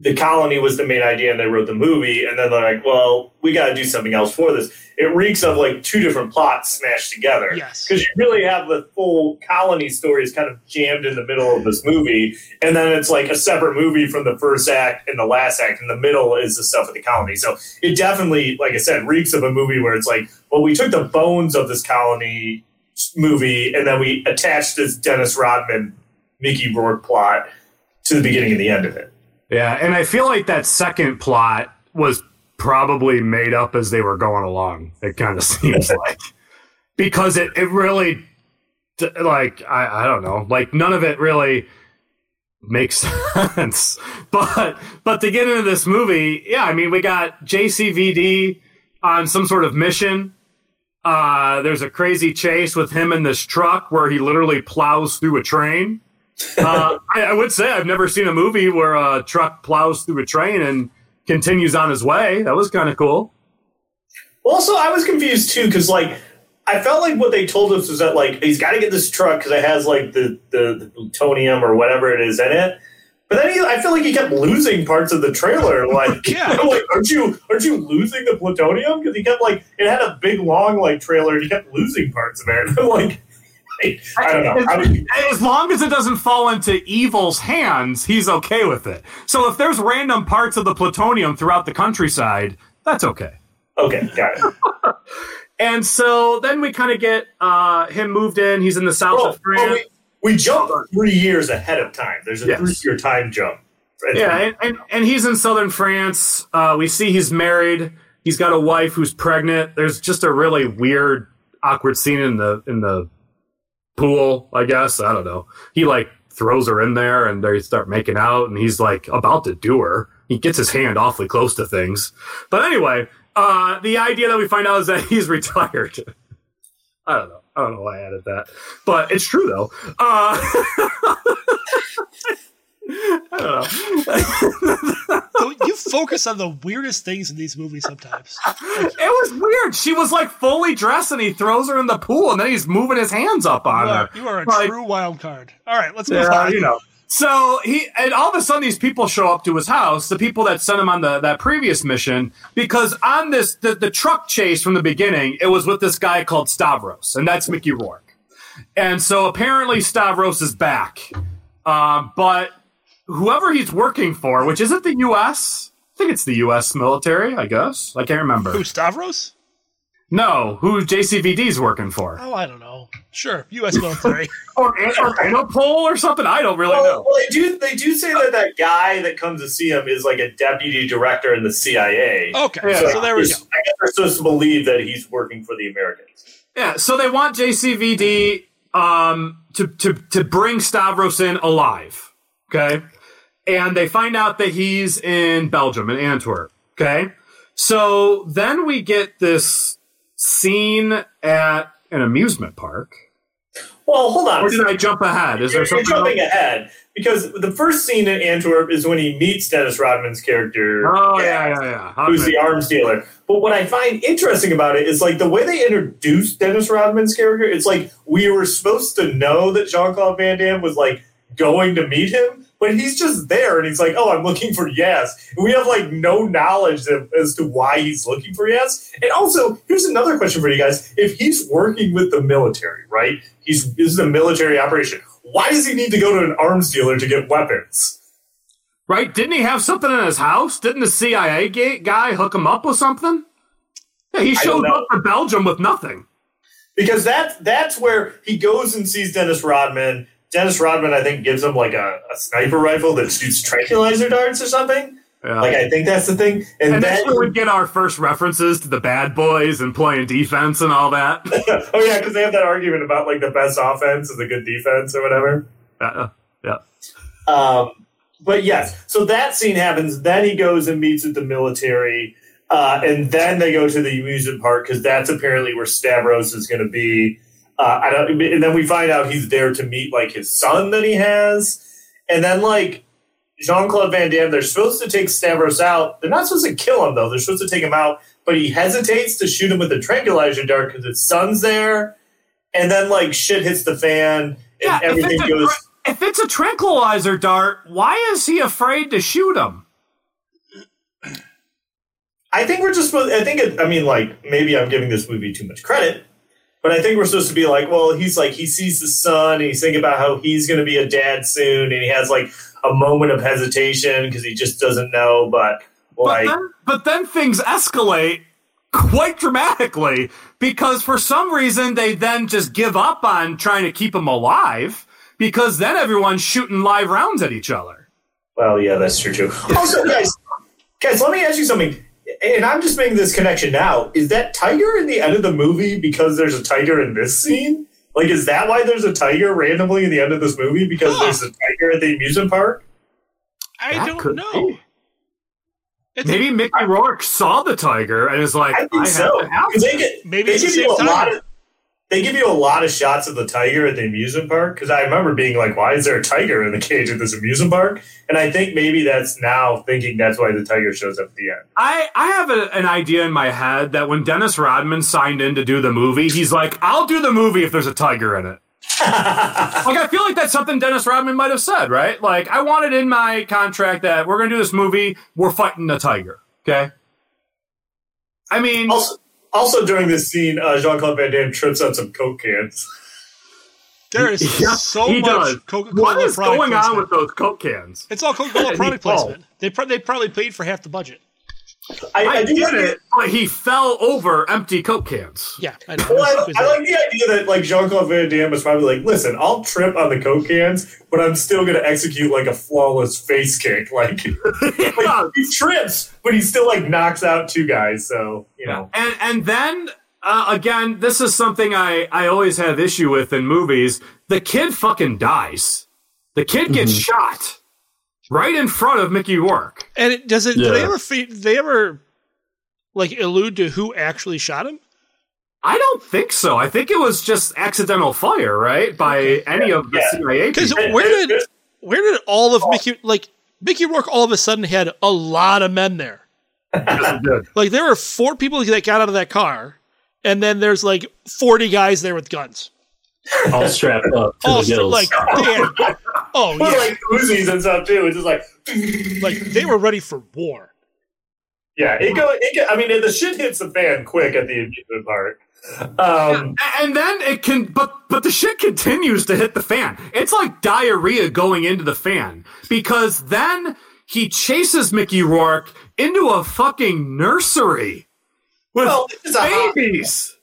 the colony was the main idea, and they wrote the movie, and then they're like, "Well, we got to do something else for this." It reeks of like two different plots smashed together. Yes, because you really have the full colony stories kind of jammed in the middle of this movie, and then it's like a separate movie from the first act and the last act. and the middle is the stuff with the colony. So it definitely, like I said, reeks of a movie where it's like, well, we took the bones of this colony movie and then we attached this Dennis Rodman, Mickey Rourke plot to the beginning and the end of it. Yeah, and I feel like that second plot was probably made up as they were going along. It kind of seems like because it it really like I I don't know like none of it really makes sense. But but to get into this movie, yeah, I mean we got JCVD on some sort of mission. Uh, there's a crazy chase with him in this truck where he literally plows through a train. Uh, I, I would say I've never seen a movie where a truck plows through a train and continues on his way. That was kind of cool. Well, also, I was confused too because like I felt like what they told us was that like he's got to get this truck because it has like the, the the plutonium or whatever it is in it. But then he, I feel like he kept losing parts of the trailer. Like, Yeah. I'm like, aren't you aren't you losing the plutonium? Because he kept like it had a big long like trailer and he kept losing parts of it. Like, I, I don't know. I was, As long as it doesn't fall into evil's hands, he's okay with it. So if there's random parts of the plutonium throughout the countryside, that's okay. okay, got it. And so then we kind of get uh, him moved in. He's in the south Well, of France. well, we, we jumped three years ahead of time. There's a Yes. three year time jump. Yeah, and, and, and he's in southern France. Uh, we see he's married. He's got a wife who's pregnant. There's just a really weird, awkward scene in the in the pool. I guess I don't know. He like throws her in there, and they start making out, and he's like about to do her. He gets his hand awfully close to things. But anyway, uh, the idea that we find out is that he's retired. I don't know. I don't know why I added that, but it's true though. Uh, I don't know. You focus on the weirdest things in these movies sometimes. It was weird. She was like fully dressed, and he throws her in the pool, and then he's moving his hands up on You are, her. you are a Like, true wild card. All right, let's move yeah, on. you know. So he and all of a sudden these people show up to his house, the people that sent him on the that previous mission, because on this the, the truck chase from the beginning, it was with this guy called Stavros, and that's Mickey Rourke. And so apparently Stavros is back. Uh, but whoever he's working for, which isn't the US, I think it's the US military, I guess. I can't remember. Who, Stavros? No, who JCVD's working for? Oh, I don't know. Sure, U.S. military. Or, or Interpol or something? I don't really Well, know. well, they do. They do say that that guy that comes to see him is like a deputy director in the CIA. Okay, Yeah. so there we go. I guess we're supposed to believe that he's working for the Americans. Yeah, so they want JCVD um, to, to, to bring Stavros in alive. Okay. And they find out that he's in Belgium, in Antwerp. Okay. So then we get this scene at an amusement park. Well, hold on. Or did I jump ahead? Is there you're, you're jumping else? ahead because the first scene in Antwerp is when he meets Dennis Rodman's character. Oh, yeah, yeah, yeah. Who's the arms dealer? But what I find interesting about it is like the way they introduced Dennis Rodman's character. It's like we were supposed to know that Jean Claude Van Damme was like going to meet him, but he's just there and he's like, "Oh, I'm looking for Yaz." And we have like no knowledge of, as to why he's looking for Yaz. And also, here's another question for you guys: If he's working with the military, right? He's this is a military operation. Why does he need to go to an arms dealer to get weapons? Right? Didn't he have something in his house? Didn't the CIA guy hook him up with something? Yeah, he showed up to Belgium with nothing. because that's that's where he goes and sees Dennis Rodman. Dennis Rodman, I think, gives him like a, a sniper rifle that shoots tranquilizer darts or something. Yeah. Like I think that's the thing. And, and then, that's where we get our first references to the bad boys and playing defense and all that. oh yeah, because they have that argument about like the best offense is a good defense or whatever. Uh, yeah. Um, but yes, so that scene happens. Then he goes and meets with the military, uh, and then they go to the amusement park because that's apparently where Stavros is going to be. Uh, I don't, and then we find out he's there to meet like his son that he has, and then like Jean Claude Van Damme, they're supposed to take Stavros out. They're not supposed to kill him though. They're supposed to take him out, but he hesitates to shoot him with a tranquilizer dart because his son's there, and then like shit hits the fan and Yeah, if everything a, goes. tra- if it's a tranquilizer dart, why is he afraid to shoot him? I think we're just. I think. It, I mean, like maybe I'm giving this movie too much credit, but I think we're supposed to be like, well, he's like he sees the son and he's thinking about how he's going to be a dad soon, and he has like a moment of hesitation because he just doesn't know. But But then, but then things escalate quite dramatically because for some reason they then just give up on trying to keep him alive because then everyone's shooting live rounds at each other. well, yeah, that's true too. Also, guys, guys, let me ask you something. And I'm just making this connection now. Is that tiger in the end of the movie because there's a tiger in this scene? Like, is that why there's a tiger randomly in the end of this movie because Huh. there's a tiger at the amusement park? I That don't could know. It's Maybe Mickey Rourke saw the tiger and is like, I I, think have so. to have 'Cause it." they get Maybe they it's the give you same a lot of they give you a lot of shots of the tiger at the amusement park because I remember being like, "Why is there a tiger in the cage at this amusement park?" And I think maybe that's now thinking that's why the tiger shows up at the end. I, I have a, an idea in my head that when Dennis Rodman signed in to do the movie, he's like, I'll do the movie if there's a tiger in it. like, I feel like that's something Dennis Rodman might have said, right? Like, I wanted in my contract that we're going to do this movie, we're fighting the tiger, okay? I mean, Also, also during this scene, uh, Jean Claude Van Damme trips on some coke cans. There is Yeah, so he much does. Coca-Cola what is product going on with those Coke cans? It's all Coca-Cola product placement. They pro- they probably paid for half the budget. I, I, I do get like it, but he fell over empty Coke cans. Yeah, I know. Well, I, I like the idea that like Jean Claude Van Damme was probably like, "Listen, I'll trip on the coke cans, but I'm still going to execute like a flawless face kick." Like, like he trips, but he still like knocks out two guys. So you know, And and then uh, again, this is something I I always have issue with in movies. The kid fucking dies. The kid gets shot right in front of Mickey Rourke. and it, does it? Do they ever? Fe- do they ever like allude to who actually shot him? I don't think so. I think it was just accidental fire, right, by any of the Yeah. CIA Because where did where did all of Mickey like Mickey Rourke all of a sudden had a lot of men there? Like there were four people that got out of that car, and then there's like forty guys there with guns. All strapped up to All the gills. like damn. Oh But yeah, like Uzis and stuff too. It's just like, like they were ready for war. yeah, it go. It go I mean, the shit hits the fan quick at the amusement park. Um, and then it can, but but the shit continues to hit the fan. It's like diarrhea going into the fan because then he chases Mickey Rourke into a fucking nursery with Well, it's a babies.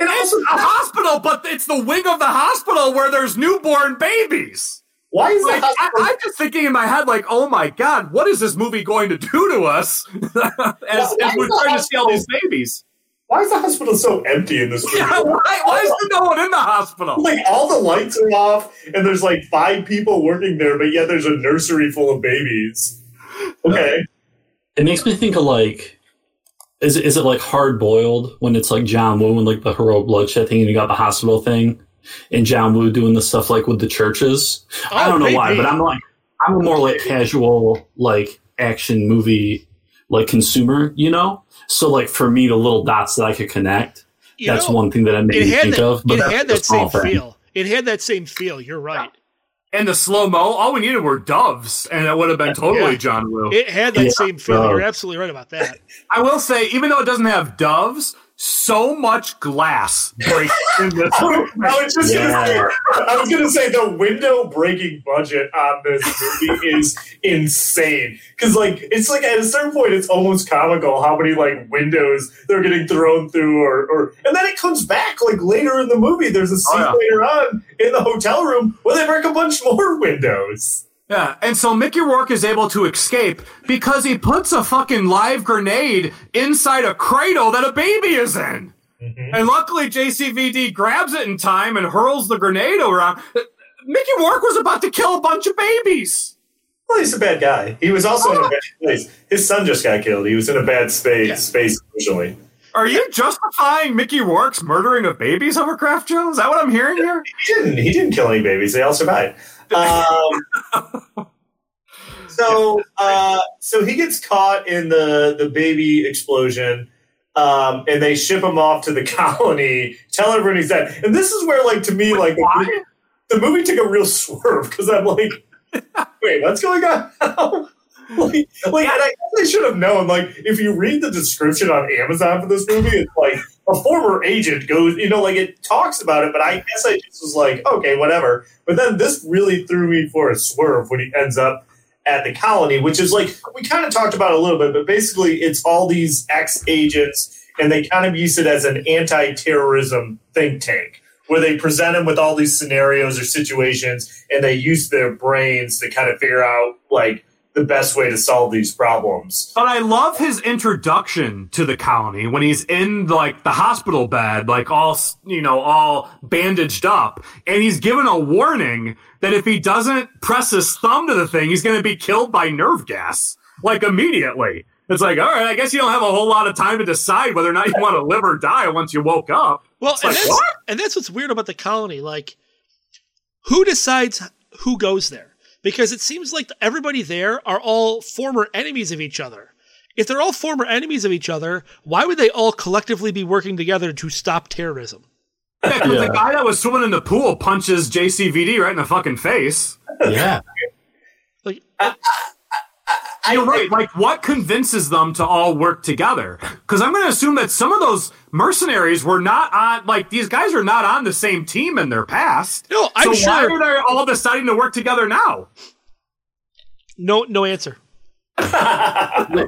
And also a hospital, but it's the wing of the hospital where there's newborn babies. Why is Like, that? I, I'm just thinking in my head, like, oh my god, what is this movie going to do to us as, as we're trying to see all these babies? Why is the hospital so empty in this movie? Yeah, why, why is there no one in the hospital? Like all the lights are off, and there's like five people working there, but yet there's a nursery full of babies. Okay, It makes me think of like, is it, is it like hard boiled when it's like John Woo and like the heroic bloodshed thing and you got the hospital thing and John Woo doing the stuff like with the churches? I Oh, don't know why, but I'm like, I'm a more like casual like action movie like consumer, you know? So like for me, the little dots that I could connect, You that's know, one thing that I made me think that. of. But it had that same thing. feel. It had that same feel. You're right. And the slow mo, all we needed were doves, and it would have been totally Yeah. John Woo. It had that Yeah, same feel. bro. You're absolutely right about that. I will say, even though it doesn't have doves, so much glass breaks in this. I was just gonna say, I was gonna say the window breaking budget on this movie is insane because like it's like at a certain point it's almost comical how many like windows they're getting thrown through or, or and then it comes back like later in the movie there's a oh, scene Oh, yeah. later on in the hotel room where they break a bunch more windows Yeah, and so Mickey Rourke is able to escape because he puts a fucking live grenade inside a cradle that a baby is in. Mm-hmm. And luckily, JCVD grabs it in time and hurls the grenade around. Mickey Rourke was about to kill a bunch of babies. well he's a bad guy he was also in a bad place his son just got killed he was in a bad space Yeah. space emotionally Are you justifying Mickey Rourke's murdering of babies over Craft Joe? Is that what I'm hearing here? he didn't he didn't kill any babies they all survived um, so uh, so he gets caught in the the baby explosion um, and they ship him off to the colony. Tell everyone he's dead. And this is where like to me like the the movie took a real swerve because i'm like wait what's going on? Like, like and I I should have known. Like, if you read the description on Amazon for this movie, it's like a former agent goes, you know, like it talks about it. But I guess I just was like, okay, whatever. But then this really threw me for a swerve when he ends up at the colony, which is like we kind of talked about a little bit, but basically it's all these ex agents, and they kind of use it as an anti-terrorism think tank. Where they present them with all these scenarios or situations, and they use their brains to kind of figure out like the best way to solve these problems. But I love his introduction to the colony when he's in like the hospital bed, like all you know, all bandaged up, and he's given a warning that if he doesn't press his thumb to the thing, he's going to be killed by nerve gas, like immediately. It's like, all right, I guess you don't have a whole lot of time to decide whether or not you want to live or die once you woke up. Well, and, like, that's, what? and that's what's weird about the colony. Like, who decides who goes there? Because it seems like everybody there are all former enemies of each other. If they're all former enemies of each other, why would they all collectively be working together to stop terrorism? Yeah, 'cause the guy that was swimming in the pool punches JCVD right in the fucking face. Yeah. Like, uh, You're right. Like, what convinces them to all work together? Because I'm going to assume that some of those mercenaries were not on. Like, these guys are not on the same team in their past. No, I'm so Why are they all deciding to work together now? no, no answer.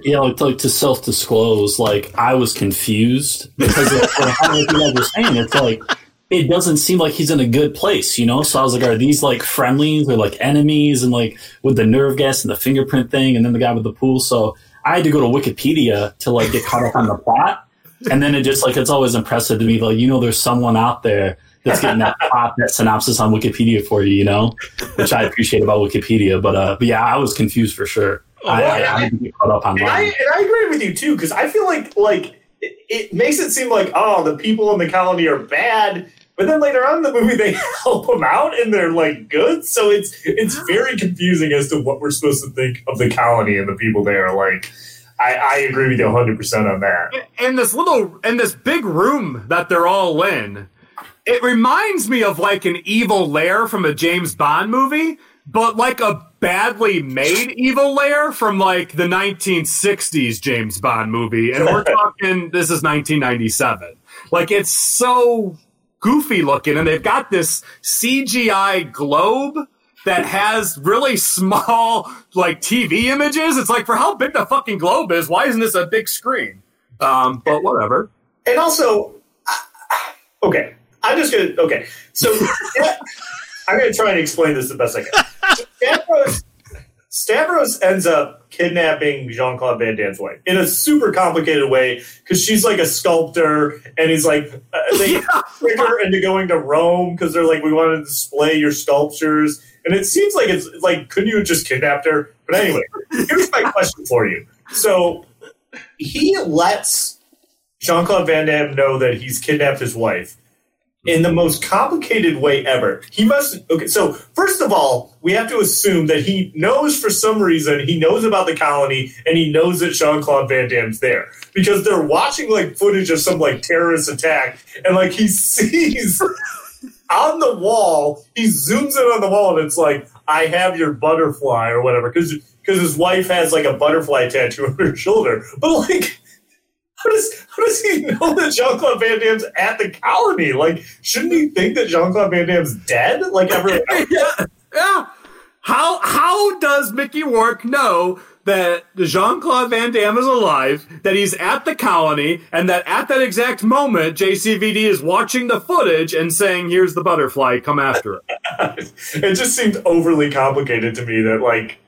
you know, like to self disclose, like I was confused because of like, how you guys were saying. It's like it doesn't seem like he's in a good place, you know. So I was like, are these like friendlies or like enemies? And like with the nerve gas and the fingerprint thing, and then the guy with the pool. So I had to go to Wikipedia to like get caught up on the plot, and then it just like it's always impressive to me, like you know, there's someone out there that's getting that plot, that synopsis on Wikipedia for you, you know, which I appreciate about Wikipedia. But uh, but yeah, I was confused for sure. I, I, I had to get caught up on that. and I agree with you too because I feel like like it makes it seem like oh the people in the colony are bad, but then later on in the movie they help them out and they're like good. So it's it's very confusing as to what we're supposed to think of the colony and the people there. Like I, I agree with you 100 percent on that. in this little in this big room that they're all in it reminds me of like an evil lair from a james bond movie but like a badly made evil lair from like the 1960s james bond movie and we're talking this is 1997 like it's so goofy looking and they've got this cgi globe that has really small like tv images it's like for how big the fucking globe is why isn't this a big screen um, but whatever. And also, okay, I'm just gonna okay. So I'm gonna try and explain this the best I can. Stavros, Stavros ends up kidnapping Jean Claude Van Damme's wife in a super complicated way because she's like a sculptor, and he's like uh, they trick her into going to Rome because they're like we want to display your sculptures, and it seems like it's like couldn't you just kidnapped her? But anyway, here's my question for you. So he lets Jean Claude Van Damme know that he's kidnapped his wife in the most complicated way ever. He must. Okay, so first of all, we have to assume that he knows for some reason he knows about the colony and he knows that Jean Claude Van Damme's there because they're watching like footage of some like terrorist attack and like he sees. On the wall, he zooms in on the wall, and it's like, "I have your butterfly" or whatever, because because his wife has like a butterfly tattoo on her shoulder. But like, how does how does he know that Jean Claude Van Damme's at the colony? Like, shouldn't he think that Jean Claude Van Damme's dead? Like everyone else? yeah, yeah. How how does Mickey Rourke know that Jean Claude Van Damme is alive, that he's at the colony, and that at that exact moment JCVD is watching the footage and saying, "Here's the butterfly, come after it." it just seemed overly complicated to me that like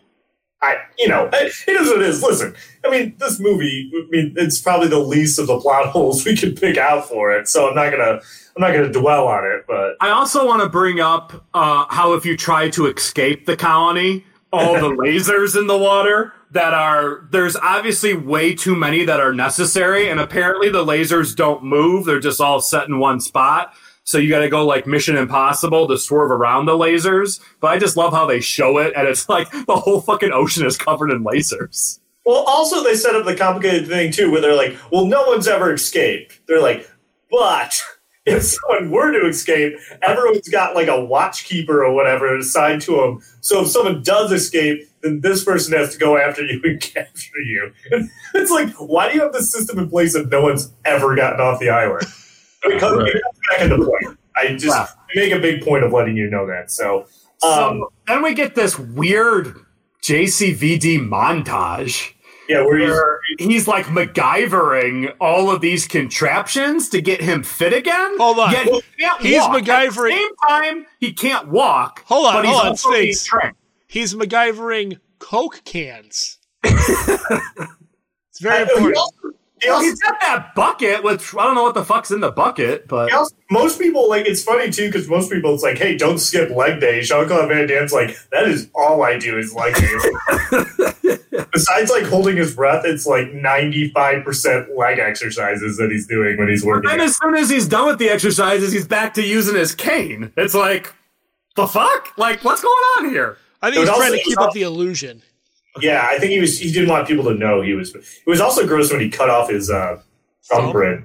I you know it is what it is. Listen, I mean this movie. I mean it's probably the least of the plot holes we could pick out for it. So I'm not gonna I'm not gonna dwell on it. But I also want to bring up uh, how if you try to escape the colony, all the lasers in the water that are there's obviously way too many that are necessary, and apparently the lasers don't move; they're just all set in one spot. So you got to go like Mission Impossible to swerve around the lasers. But I just love how they show it, and it's like the whole fucking ocean is covered in lasers. Well, also they set up the complicated thing too, where they're like, "Well, no one's ever escaped." They're like, "But if someone were to escape, everyone's got like a watchkeeper or whatever assigned to them. So if someone does escape, then this person has to go after you and capture you." it's like, why do you have this system in place if no one's ever gotten off the island? Because Right. it comes back into point. I just Wow. make a big point of letting you know that. So, um, so then we get this weird JCVD montage. yeah, where he's where he's like MacGyvering all of these contraptions to get him fit again. Hold on. Yet he can't He's walk. At the MacGyvering- same time, he can't walk. Hold on, but he's hold on, also being Sphinx. trained. He's MacGyvering Coke cans. it's very important. Also, He Well, also- he's got that bucket, which I don't know what the fuck's in the bucket, but also- most people like it's funny too because most people it's like, hey, don't skip leg day. Jean Claude Van Damme's like, that is all I do is leg day. Besides like holding his breath, it's like ninety five percent leg exercises that he's doing when he's working. And as soon as he's done with the exercises, he's back to using his cane. It's like, the fuck? Like, what's going on here? I think he's trying to keep up the illusion. Yeah, I think he was. He didn't want people to know he was. It was also gross when he cut off his uh, thumbprint.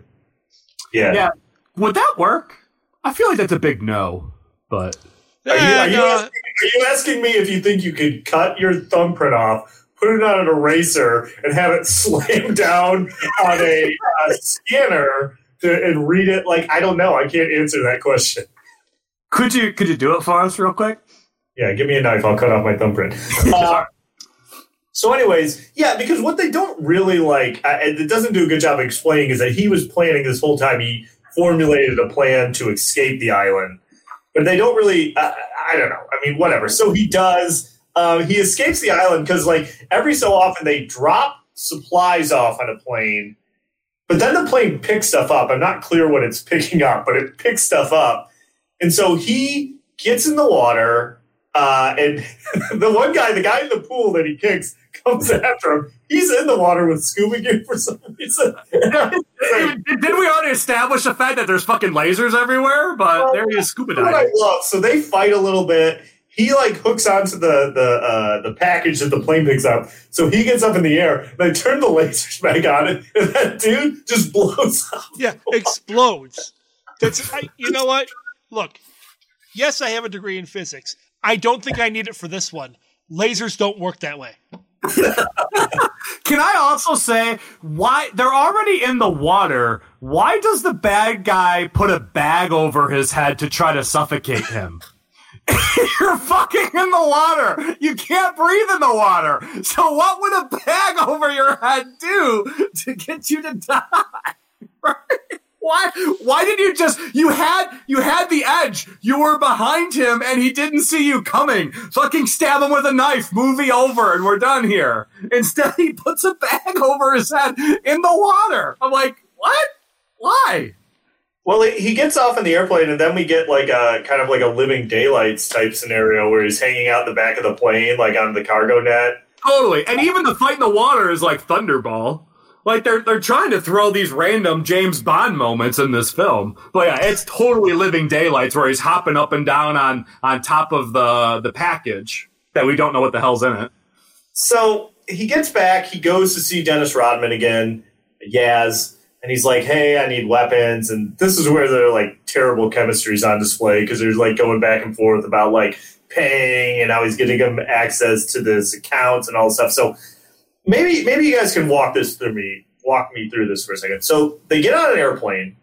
Yeah. Yeah. Would that work? I feel like that's a big no, but Are you, are, you no. asking, are you asking me if you think you could cut your thumbprint off, put it on an eraser, and have it slam down on a uh, scanner to, and read it? Like I don't know. I can't answer that question. could you could you do it for us real quick? Yeah, give me a knife. I'll cut off my thumbprint. Uh, so, anyways, yeah, because what they don't really like, it doesn't do a good job of explaining, is that he was planning this whole time. He formulated a plan to escape the island, but they don't really. Uh, I don't know. I mean, whatever. So he does. Uh, he escapes the island because, like, every so often they drop supplies off on a plane, but then the plane picks stuff up. I'm not clear what it's picking up, but it picks stuff up, and so he gets in the water. Uh, and the one guy, the guy in the pool that he kicks, comes after him. He's in the water with scuba gear for some reason. Did didn't we already establish the fact that there's fucking lasers everywhere? But there he is scuba what I diving. love. So they fight a little bit. He like hooks onto the the uh, the package that the plane picks up. So he gets up in the air. They turn the lasers back on, and that dude just blows up. Yeah, explodes. That's I, you know what? Look, yes, I have a degree in physics. I don't think I need it for this one. Lasers don't work that way. Can I also say why they're already in the water? Why does the bad guy put a bag over his head to try to suffocate him? You're fucking in the water. You can't breathe in the water. So what would a bag over your head do to get you to die? Right? Why? Why did you just? You had you had the edge. You were behind him, and he didn't see you coming. Fucking stab him with a knife. Movie over, and we're done here. Instead, he puts a bag over his head in the water. I'm like, what? Why? Well, he he gets off in the airplane, and then we get like a kind of like a living daylights type scenario where he's hanging out in the back of the plane, like on the cargo net. Totally. And even the fight in the water is like Thunderball. Like they're they're trying to throw these random James Bond moments in this film. But yeah, it's totally living daylights where he's hopping up and down on on top of the the package that we don't know what the hell's in it. So he gets back. He goes to see Dennis Rodman again, Yaz, and he's like, "Hey, I need weapons." And this is where their like terrible chemistry's on display because they're like going back and forth about like paying and how he's getting him access to this accounts and all this stuff. So maybe maybe you guys can walk this through me, walk me through this for a second. So they get on an airplane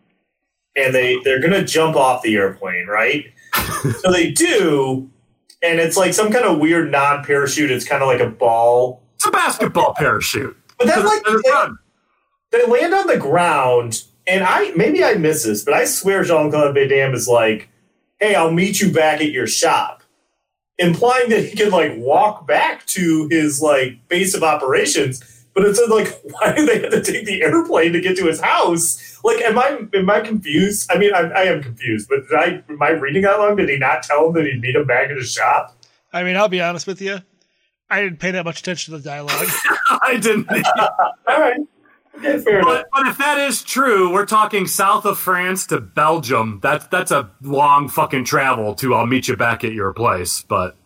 and they they're gonna jump off the airplane, right? so they do, and it's like some kind of weird non parachute. It's kind of like a ball. It's a basketball parachute. But that's like, they, they land on the ground, and I maybe I miss this, but I swear Jean Claude Van Damme is like, "Hey, I'll meet you back at your shop," implying that he can like walk back to his like base of operations. But it said like, why do they have to take the airplane to get to his house? Like, am I am I confused? I mean, I, I am confused. But did I am I reading that wrong? Did he not tell him that he'd meet him back at his shop? I mean, I'll be honest with you. I didn't pay that much attention to the dialogue. I didn't. All right. But, but if that is true, we're talking south of France to Belgium. That's that's a long fucking travel to I'll meet you back at your place. But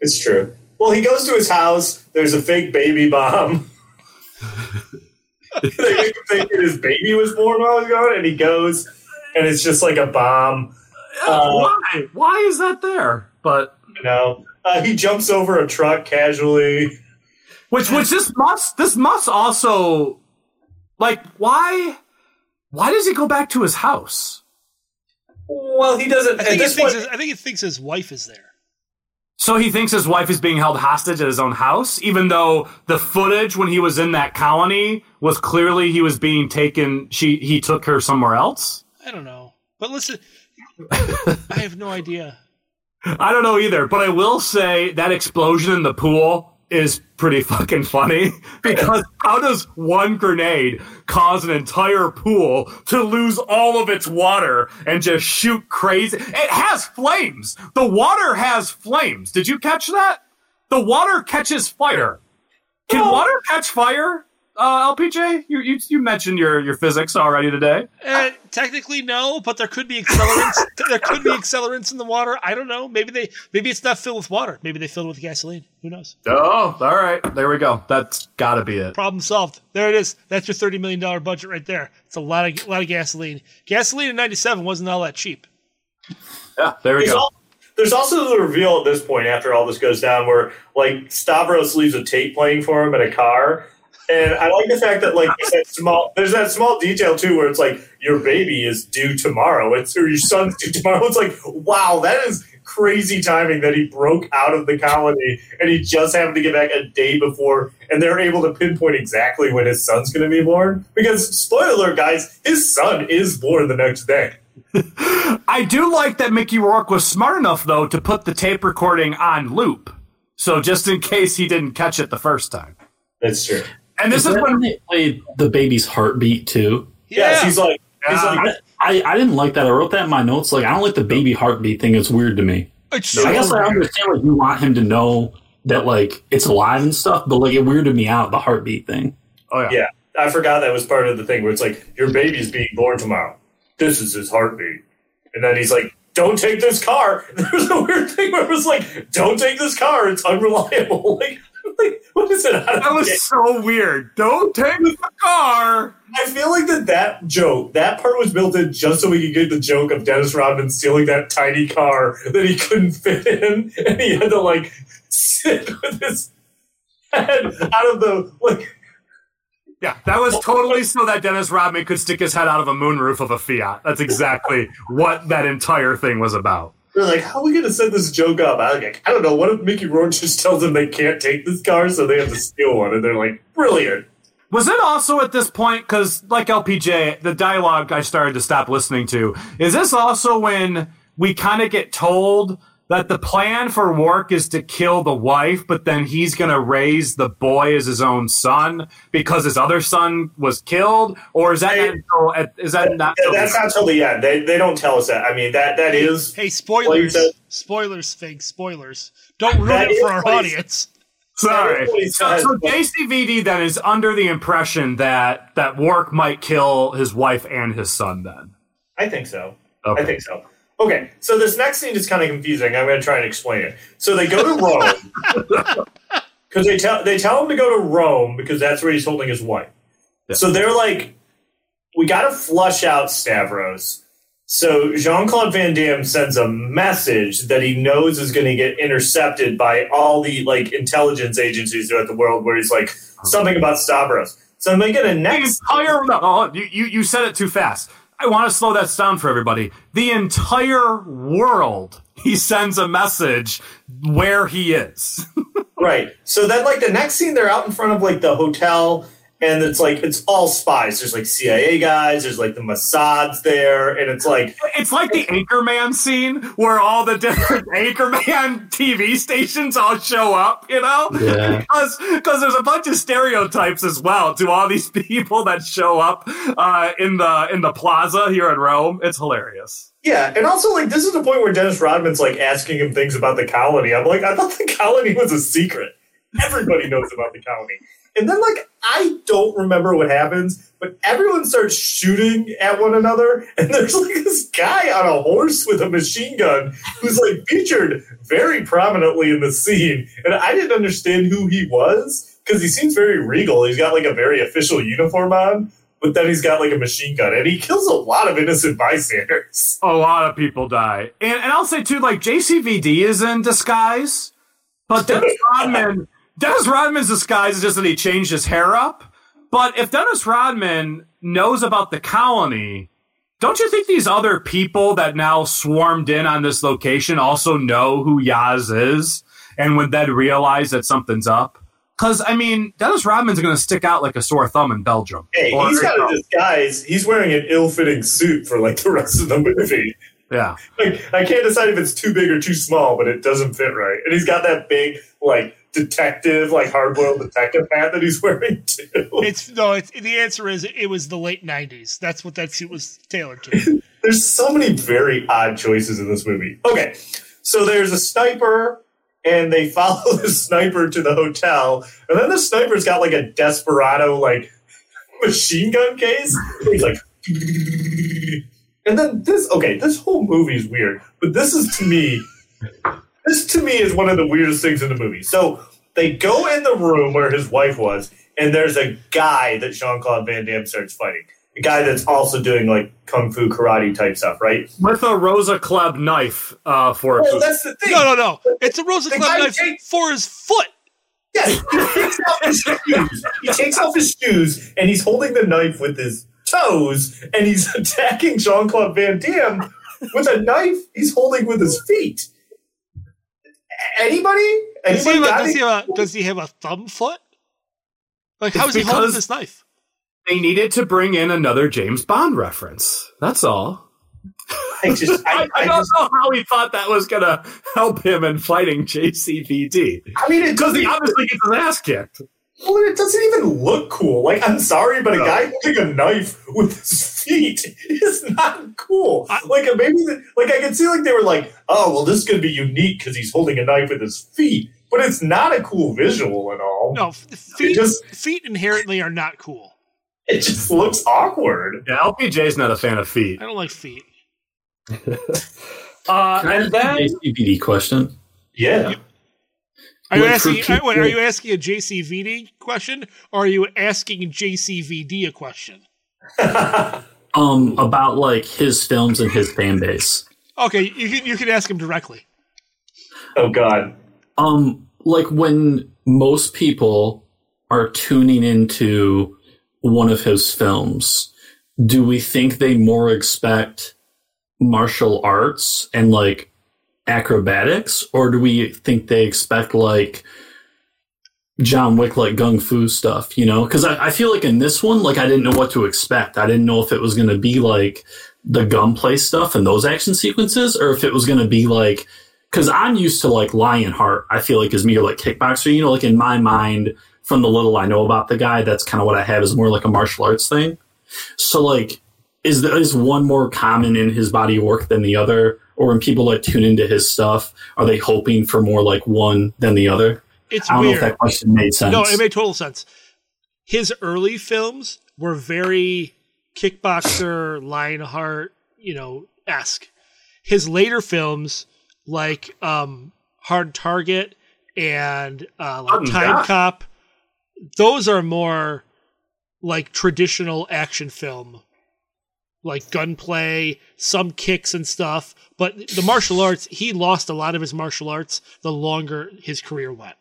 It's true. Well, he goes to his house. There's a fake baby bomb. they make him think that his baby was born while he was gone, and he goes, and it's just like a bomb. Uh, why? Why is that there? But you know, uh, he jumps over a truck casually. which which this must this must also like why why does he go back to his house? Well, he doesn't. I think, he thinks point- his, I think he thinks his wife is there. So he thinks his wife is being held hostage at his own house, even though the footage when he was in that colony was clearly he was being taken. She he took her somewhere else. I don't know. But listen, I have no idea. I don't know either, but I will say that explosion in the pool is pretty fucking funny because how does one grenade cause an entire pool to lose all of its water and just shoot crazy? It has flames. The water has flames. Did you catch that? The water catches fire. Can water catch fire? Uh, LPJ, you, you you mentioned your your physics already today. Uh, technically, no, but there could be accelerants. there could be accelerants in the water. I don't know. Maybe they maybe it's not filled with water. Maybe they filled it with gasoline. Who knows? Oh, all right. There we go. That's got to be it. Problem solved. There it is. That's your thirty million dollar budget right there. It's a lot of a lot of gasoline. Gasoline in '97 wasn't all that cheap. Yeah, there we There's, go. al- there's also the reveal at this point after all this goes down where like Stavros leaves a tape playing for him in a car. And I like the fact that like there's that small there's that small detail too where it's like your baby is due tomorrow. It's or your son's due tomorrow. It's like, wow, that is crazy timing that he broke out of the colony and he just happened to get back a day before and they're able to pinpoint exactly when his son's gonna be born. Because spoiler alert, guys, his son is born the next day. I do like that Mickey Rourke was smart enough though to put the tape recording on loop. So just in case he didn't catch it the first time. That's true. And this is is when when they played the baby's heartbeat too. Yes, he's like he's Yeah. like I, I didn't like that. I wrote that in my notes. Like I don't like the baby heartbeat thing. It's weird to me. It's I guess so I understand like you want him to know that like it's alive and stuff, but like it weirded me out the heartbeat thing. Oh yeah. Yeah, I forgot that was part of the thing where it's like your baby's being born tomorrow. This is his heartbeat, and then he's like, "Don't take this car." There was a weird thing where it was like, "Don't take this car; it's unreliable." Like, like what is it? That was so weird. Don't take the car. I feel like that that joke, that part was built in just so we could get the joke of Dennis Rodman stealing that tiny car that he couldn't fit in, and he had to like sit with his head out of the like. Yeah, that was totally so that Dennis Rodman could stick his head out of a moonroof of a Fiat. That's exactly what that entire thing was about. They're like, how are we going to set this joke up? I, like, I don't know. What if Mickey Rourke just tells them they can't take this car, so they have to steal one? And they're like, brilliant. Was it also at this point, because like LPJ, the dialogue I started to stop listening to, is this also when we kind of get told that the plan for Wark is to kill the wife, but then he's going to raise the boy as his own son because his other son was killed? Or is that, not, until- is that not? Yeah, that's not till the end. They, they don't tell us that. I mean, that that is. Hey, spoilers! Like that- spoilers, Fig. Spoilers. Don't ruin it for our what he- audience. Sorry. That is So, says, so but- JCVD then is under the impression that that Wark might kill his wife and his son. Then I think so. Okay. I think so. Okay, so this next scene is kind of confusing. I'm going to try and explain it. So they go to Rome because they tell they tell him to go to Rome because that's where he's holding his wife. So they're like, we got to flush out Stavros. So Jean Claude Van Damme sends a message that he knows is going to get intercepted by all the like intelligence agencies throughout the world, where he's like something about Stavros. So I'm making a next. entire no, oh, you, you you said it too fast. I want to slow that down for everybody. The entire world. He sends a message where he is. Right. So then, like the next scene, they're out in front of like the hotel, and it's like it's all spies. There's like CIA guys. There's like the Mossad's there, and it's like It's like the Anchorman scene where all the different Anchorman TV stations all show up, you know? Yeah. Because because there's a bunch of stereotypes as well to all these people that show up uh, in the in the plaza here in Rome. It's hilarious. yeah, and also like this is the point where Dennis Rodman's like asking him things about the colony. I'm like, I thought the colony was a secret. Everybody knows about the colony. And then like I don't remember what happens, but everyone starts shooting at one another, and there's like this guy on a horse with a machine gun who's like featured very prominently in the scene, and I didn't understand who he was because he seems very regal. He's got like a very official uniform on, but then he's got like a machine gun, and he kills a lot of innocent bystanders. A lot of people die, and and I'll say too, like JCVD is in disguise, but Dennis Rodman, Dennis Rodman's disguise is just that he changed his hair up. But if Dennis Rodman knows about the colony, don't you think these other people that now swarmed in on this location also know who Yaz is and would then realize that something's up? Because I mean, Dennis Rodman's going to stick out like a sore thumb in Belgium. Hey, Or- he's got a disguise. He's wearing an ill-fitting suit for like the rest of the movie. yeah. Like I can't decide if it's too big or too small, but it doesn't fit right. And he's got that big like detective, like hard-boiled detective hat that he's wearing too. It's no. It's the answer is it was the late '90s. That's what that suit was tailored to. There's so many very odd choices in this movie. Okay, so there's a sniper, and they follow the sniper to the hotel, and then the sniper's got like a desperado like machine gun case. He's like, and then this. Okay, this whole movie is weird, but this is to me. This to me is one of the weirdest things in the movie. So they go in the room where his wife was, and there's a guy that Jean Claude Van Damme starts fighting. A guy that's also doing like kung fu karate type stuff, right? With a Rosa Klebb knife uh, for Well, that's the thing. No, no, no. It's a Rosa The Club knife takes- for his foot. Yes, he takes off his shoes. He takes off his shoes and he's holding the knife with his toes and he's attacking Jean Claude Van Damme with a knife he's holding with his feet. Anybody? Does he, Anybody have a, does, he have a, does he have a thumb foot? Like, It's how is he holding this knife? They needed to bring in another James Bond reference. That's all. I just, I, I, I I don't just, know how he thought that was going to help him in fighting JCVD. I mean, Because doesn't, he obviously gets his ass kicked. Well, it doesn't even look cool. Like, I'm sorry, but a guy holding a knife with his feet is not cool. like, maybe, the, like, I could see, like, they were like, oh, well, this is going to be unique because he's holding a knife with his feet. But it's not a cool visual at all. No, feet, just- feet inherently are not cool. It just looks awkward. Yeah, LPJ's not a fan of feet. I don't like feet. Uh, Can I and ask then a JCVD question? Yeah. Are you Like, for asking? people- wait, are you asking a JCVD question, or are you asking JCVD a question? Um, about like his films and his fan base. Okay, you can you can ask him directly. Oh, God. Um, like when most people are tuning into one of his films, do we think they more expect martial arts and like acrobatics, or do we think they expect like John Wick, like gun fu stuff? You know, because I, I feel like in this one, like I didn't know what to expect. I didn't know if it was going to be like the gunplay stuff and those action sequences, or if it was going to be like because I'm used to like Lionheart. I feel like is me like kickboxer. You know, like in my mind, from the little I know about the guy, that's kind of what I have is more like a martial arts thing. So like, is there is one more common in his body work than the other, or when people like tune into his stuff, are they hoping for more like one than the other? It's I don't know weird. if that question made sense. No, it made total sense. His early films were very kickboxer, Lionheart, you know, esque. His later films, like um, Hard Target and uh, like Sudden Time Death. Cop, those are more like traditional action film, like gunplay, some kicks and stuff. But the martial arts, he lost a lot of his martial arts the longer his career went.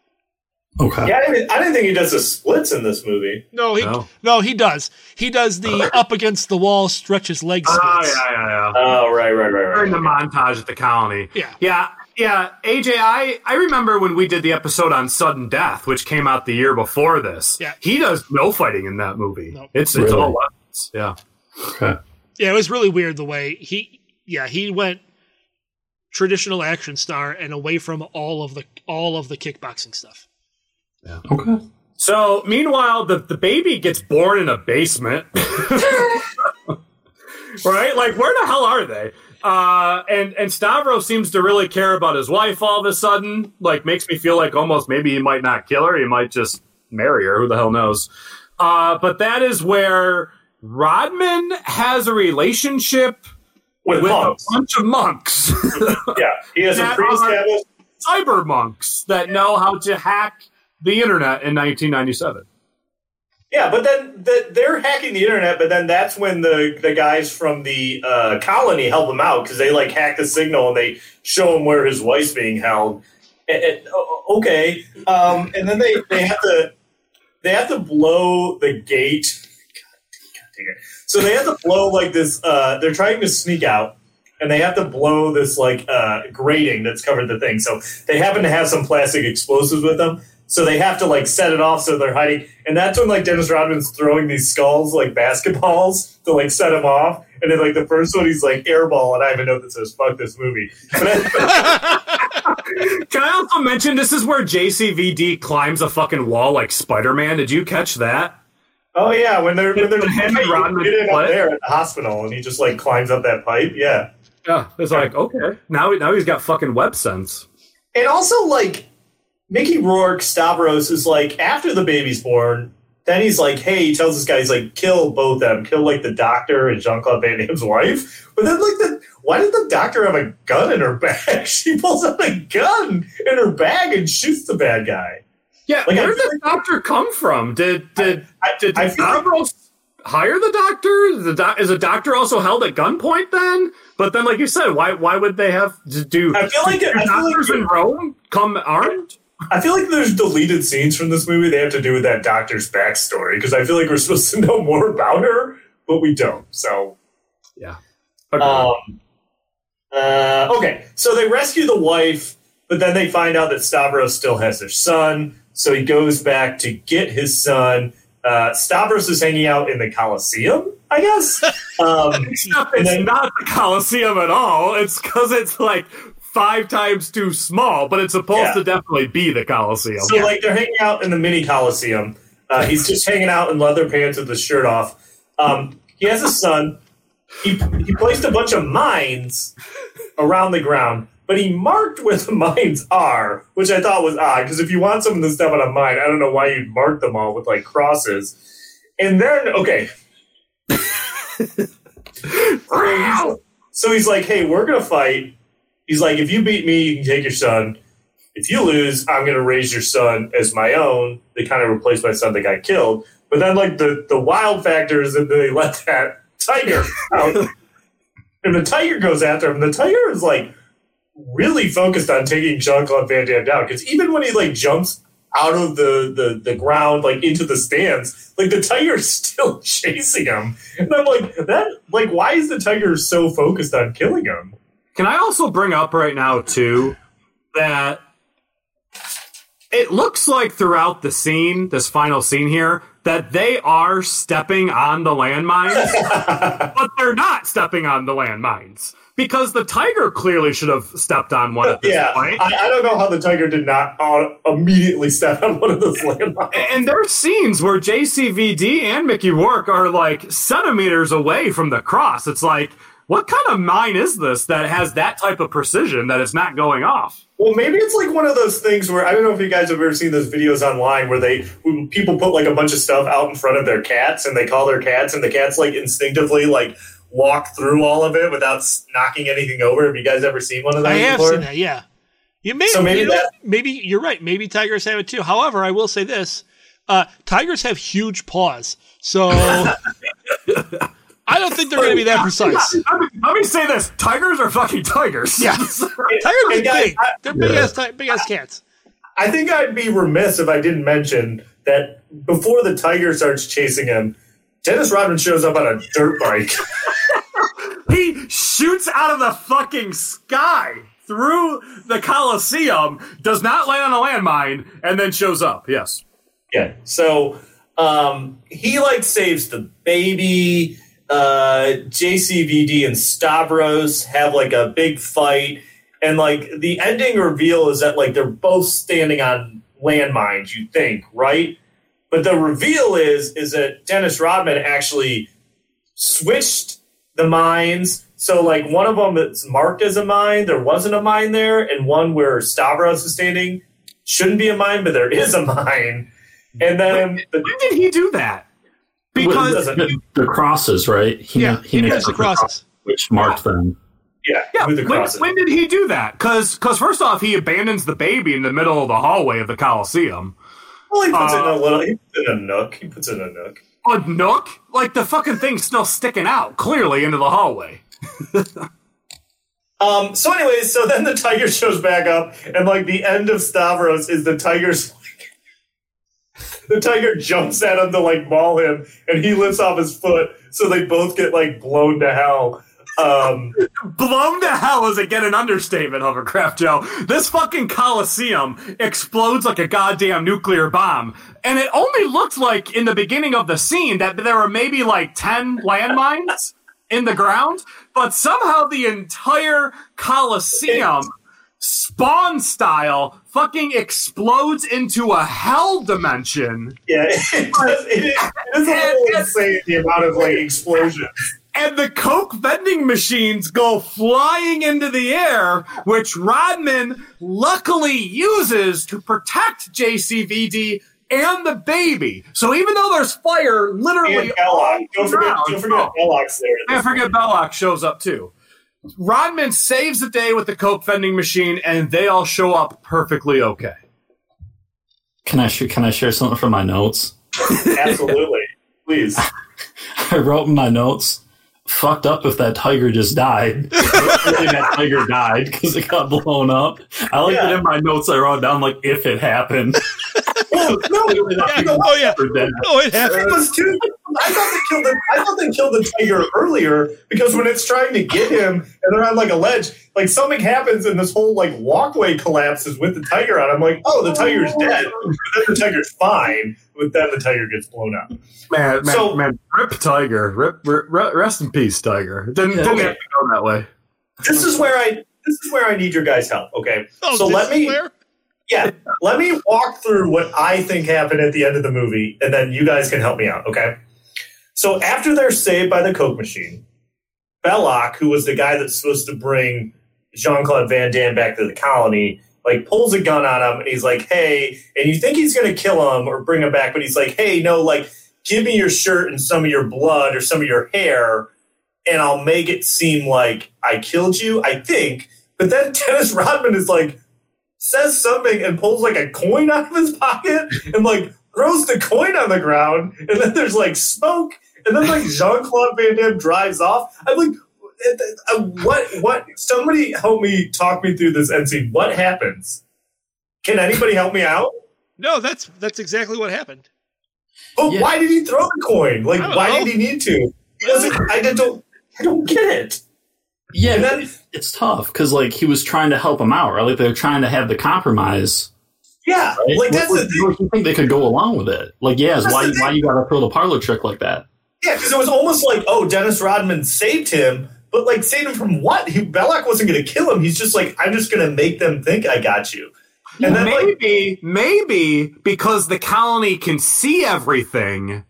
okay. Yeah, I didn't, I didn't think he does the splits in this movie. No, he No. no, he does. He does the uh, up against the wall, stretch his legs. Oh, yeah, yeah, yeah. Oh, right, right, right, right. During the montage at the colony. Yeah. Yeah. Yeah. AJ, I, I remember when we did the episode on sudden death, which came out the year before this. Yeah. He does no fighting in that movie. Nope. It's it's Really? all weapons. Yeah. Okay. Yeah, it was really weird the way he. Yeah, he went traditional action star and away from all of the all of the kickboxing stuff. Yeah. Okay. So meanwhile, the, the baby gets born in a basement. right? Like, where the hell are they? Uh, and and Stavro seems to really care about his wife all of a sudden. Like, makes me feel like almost maybe he might not kill her. He might just marry her. Who the hell knows? Uh, but that is where Rodman has a relationship With, with monks. a bunch of monks, Yeah, he has a pre-established. cyber monks that know how to hack the internet in 1997. Yeah, but then the, they're hacking the internet, but then that's when the, the guys from the uh, colony help him out because they like hack the signal and they show him where his wife's being held. And- and- okay, um, and then they, they have to they have to blow the gate. So they have to blow like this. Uh, they're trying to sneak out, and they have to blow this like uh, grating that's covered the thing. So they happen to have some plastic explosives with them. So they have to like set it off so they're hiding. And that's when like Dennis Rodman's throwing these skulls like basketballs to like set them off. And then like the first one he's like airball, and I even know that says fuck this movie. Can I also mention this is where JCVD climbs a fucking wall like Spider Man? Did you catch that? Oh yeah, when they're when they're hey, Rodman get in up there at the hospital, and he just like climbs up that pipe. Yeah, Yeah, it's like okay. Now now he's got fucking web sense. and also like Mickey Rourke Stavros is like after the baby's born. Then he's like, hey, he tells this guy, he's like, kill both of them, kill like the doctor and Jean Claude Van Damme's wife. But then, like, the why did the doctor have a gun in her bag? She pulls out a gun in her bag and shoots the bad guy. Yeah, Like, where did the doctor come from? Did did I, did I like- Stavros hire the doctor? The doc, is a doctor also held at gunpoint then? But then, like you said, why why would they have to do? I feel like- do I feel like doctors in Rome come armed. I feel like there's deleted scenes from this movie they have to do with that doctor's backstory because I feel like we're supposed to know more about her, but we don't. So, Yeah. um, uh, okay. So they rescue the wife, but then they find out that Stavros still has their son. So he goes back to get his son. Uh, Stavros is hanging out in the Coliseum, I guess. Um, Except it's then- not the Coliseum at all. It's because it's like five times too small, but it's supposed Yeah. to definitely be the Coliseum. So like they're hanging out in the mini coliseum. Uh, he's just hanging out in leather pants with his shirt off. Um, he has a son. He he placed a bunch of mines around the ground, but he marked where the mines are, which I thought was odd because if you want someone to step on a mine, I don't know why you'd mark them all with like crosses. And then okay. so, so he's like, "Hey, we're gonna fight." He's like, "If you beat me, you can take your son." if you lose, I'm going to raise your son as my own. They kind of replaced my son that got killed. But then, like, the, the wild factor is that they let that tiger out. and the tiger goes after him. The tiger is, like, really focused on taking Jean Claude Van Damme down. Because even when he, like, jumps out of the, the, the ground, like, into the stands, like, the tiger's still chasing him. And I'm like, that, like, why is the tiger so focused on killing him? Can I also bring up right now too that it looks like throughout the scene, this final scene here, that they are stepping on the landmines, but they're not stepping on the landmines because the tiger clearly should have stepped on one at this yeah, point. I, I don't know how the tiger did not uh, immediately step on one of those landmines. and there's scenes where JCVD and Mickey Rourke are like centimeters away from the cross. It's like, what kind of mine is this that has that type of precision that it's not going off? Well, maybe it's like one of those things where I don't know if you guys have ever seen those videos online where they people put like a bunch of stuff out in front of their cats and they call their cats and the cats like instinctively like walk through all of it without knocking anything over. Have you guys ever seen one of those? I have before? seen that. Yeah, you may. So maybe you know, that- maybe you're right. Maybe tigers have it too. However, I will say this: uh, tigers have huge paws, so I don't think they're going to be that precise. Let me, let me say this: tigers are fucking tigers. Yeah, tigers are guys, big. I- They're big as ti- big as cats. I think I'd be remiss if I didn't mention that before the tiger starts chasing him, Dennis Rodman shows up on a dirt bike. he shoots out of the fucking sky through the Coliseum, does not land on a landmine, and then shows up. Yes. Yeah. So um, he like saves the baby. Uh, JCVD and Stavros have like a big fight, and like the ending reveal is that like they're both standing on landmines. You think right? But the reveal is is that Dennis Rodman actually switched the mines. So like one of them that's marked as a mine, there wasn't a mine there, and one where Stavros is standing shouldn't be a mine, but there is a mine. And then the, When did he do that? Because the, the crosses, right? He Yeah, ma- he makes makes the like crosses. which marked them. yeah, Yeah, when, when did he do that? Because first off, he abandons the baby in the middle of the hallway of the Coliseum. Well, he puts it in uh, a little. He puts it in a nook. He puts it in a nook. A nook, like the fucking thing's still sticking out clearly into the hallway. Um. So, anyways, so then the tiger shows back up, and like the end of Stavros is the tiger's. The tiger jumps at him to like maul him, and he lifts off his foot, so they both get like blown to hell. Um, Blown to hell is again an understatement, Hovercraft Joe. This fucking Coliseum explodes like a goddamn nuclear bomb. And it only looked like in the beginning of the scene that there were maybe like 10 landmines in the ground, but somehow the entire Coliseum Spawn style, fucking explodes into a hell dimension. Yeah, it, does, it, is, it is a little insane the amount of like explosions. And the Coke vending machines go flying into the air, which Rodman luckily uses to protect JCVD and the baby. So even though there's fire literally And Belloq. all Don't forget, around- don't forget oh. Belloq's there. I forget Belloq shows up too. Rodman saves the day with the Coke vending machine, and they all show up perfectly okay. Can I sh- can I share something from my notes? Absolutely. Please. I wrote in my notes. Fucked up if that tiger just died. That tiger died because it got blown up. I like that in my notes. I wrote down like if it happened. Oh, no, You know, Oh yeah. Oh, it It was too. I thought they killed the. I thought they killed the tiger earlier because when it's trying to get him and they're on like a ledge, like something happens and this whole like walkway collapses with the tiger on. I'm like, oh, the tiger's dead. But then the tiger's fine, but then the tiger gets blown up. Man, man, So- man, rip Tiger, rip, rip, rest in peace, Tiger. Didn't, didn't Okay. have to go that way. This is where I. This is where I need your guys' help. Okay, Oh, so this let is me. where? Yeah, let me walk through what I think happened at the end of the movie, and then you guys can help me out, okay? So after they're saved by the Coke machine, Belloq, who was the guy that's supposed to bring Jean Claude Van Damme back to the colony, like pulls a gun on him, and he's like, "Hey," and you think he's gonna kill him or bring him back, but he's like, "Hey, no, like, give me your shirt and some of your blood or some of your hair." And I'll make it seem like I killed you, I think. But then Dennis Rodman is like, says something and pulls like a coin out of his pocket and like throws the coin on the ground. And then there's like smoke. And then like Jean Claude Van Damme drives off. I'm like, Uh, what? What? Somebody help me talk me through this end scene. What happens? Can anybody help me out? No, that's that's exactly what happened. But Yeah. why did he throw the coin? Like, why know. did he need to? Because I don't, I don't get it. Yeah, then- it's tough because like he was trying to help him out, right? Like they're trying to have the compromise. Yeah, Right? like that's what, the thing. you think they could go along with it? Like, yes, That's why why you got to throw the parlor trick like that? Yeah, because it was almost like, oh, Dennis Rodman saved him, but like saved him from what? He Belloq wasn't going to kill him. He's just like, I'm just going to make them think I got you. And then like, maybe, maybe because the colony can see everything,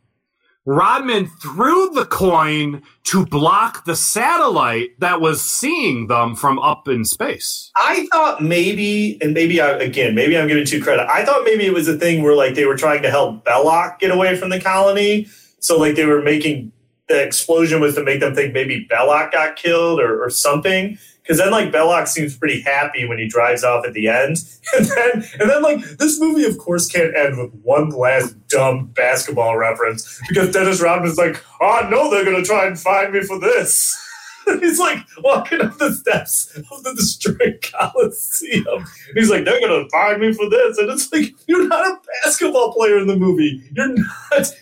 Rodman threw the coin to block the satellite that was seeing them from up in space. I thought maybe, and maybe I, again, maybe I'm giving too credit. I thought maybe it was a thing where like they were trying to help Belloq get away from the colony. So like they were making the explosion was to make them think maybe Belloq got killed or, or something. Because then like Belloq seems pretty happy when he drives off at the end, and then and then like this movie of course can't end with one last dumb basketball reference because Dennis Rodman's like, oh, no, they're gonna try and find me for this. He's like walking up the steps of the destroyed Coliseum. He's like, they're gonna find me for this, and it's like you're not a basketball player in the movie. You're not.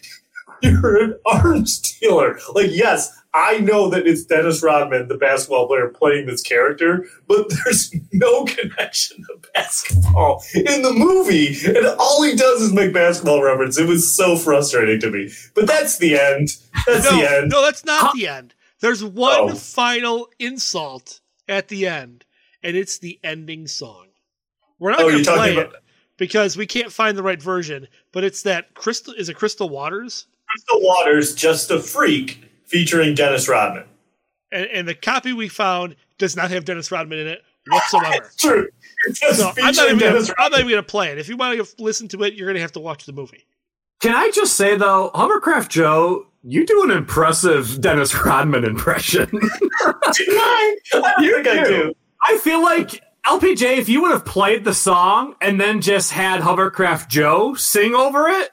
You're an arms dealer. Like, yes, I know that it's Dennis Rodman, the basketball player, playing this character, but there's no connection to basketball in the movie, and all he does is make basketball reference. It was so frustrating to me. But that's the end. That's No, the end. no, that's not the end. There's one Oh. final insult at the end, and it's the ending song. We're not Oh, going to play it because we can't find the right version. But it's that crystal. Is it Crystal Waters? Crystal Waters, Just a Freak, featuring Dennis Rodman. And, and the copy we found does not have Dennis Rodman in it whatsoever. It's true. It's just So I'm not featuring even gonna, Dennis I'm not even going to play it. If you want to listen to it, you're going to have to watch the movie. Can I just say though, Hovercraft Joe, you do an impressive Dennis Rodman impression. Do I? I You think I do. do. I feel like LPJ, if you would have played the song and then just had Hovercraft Joe sing over it,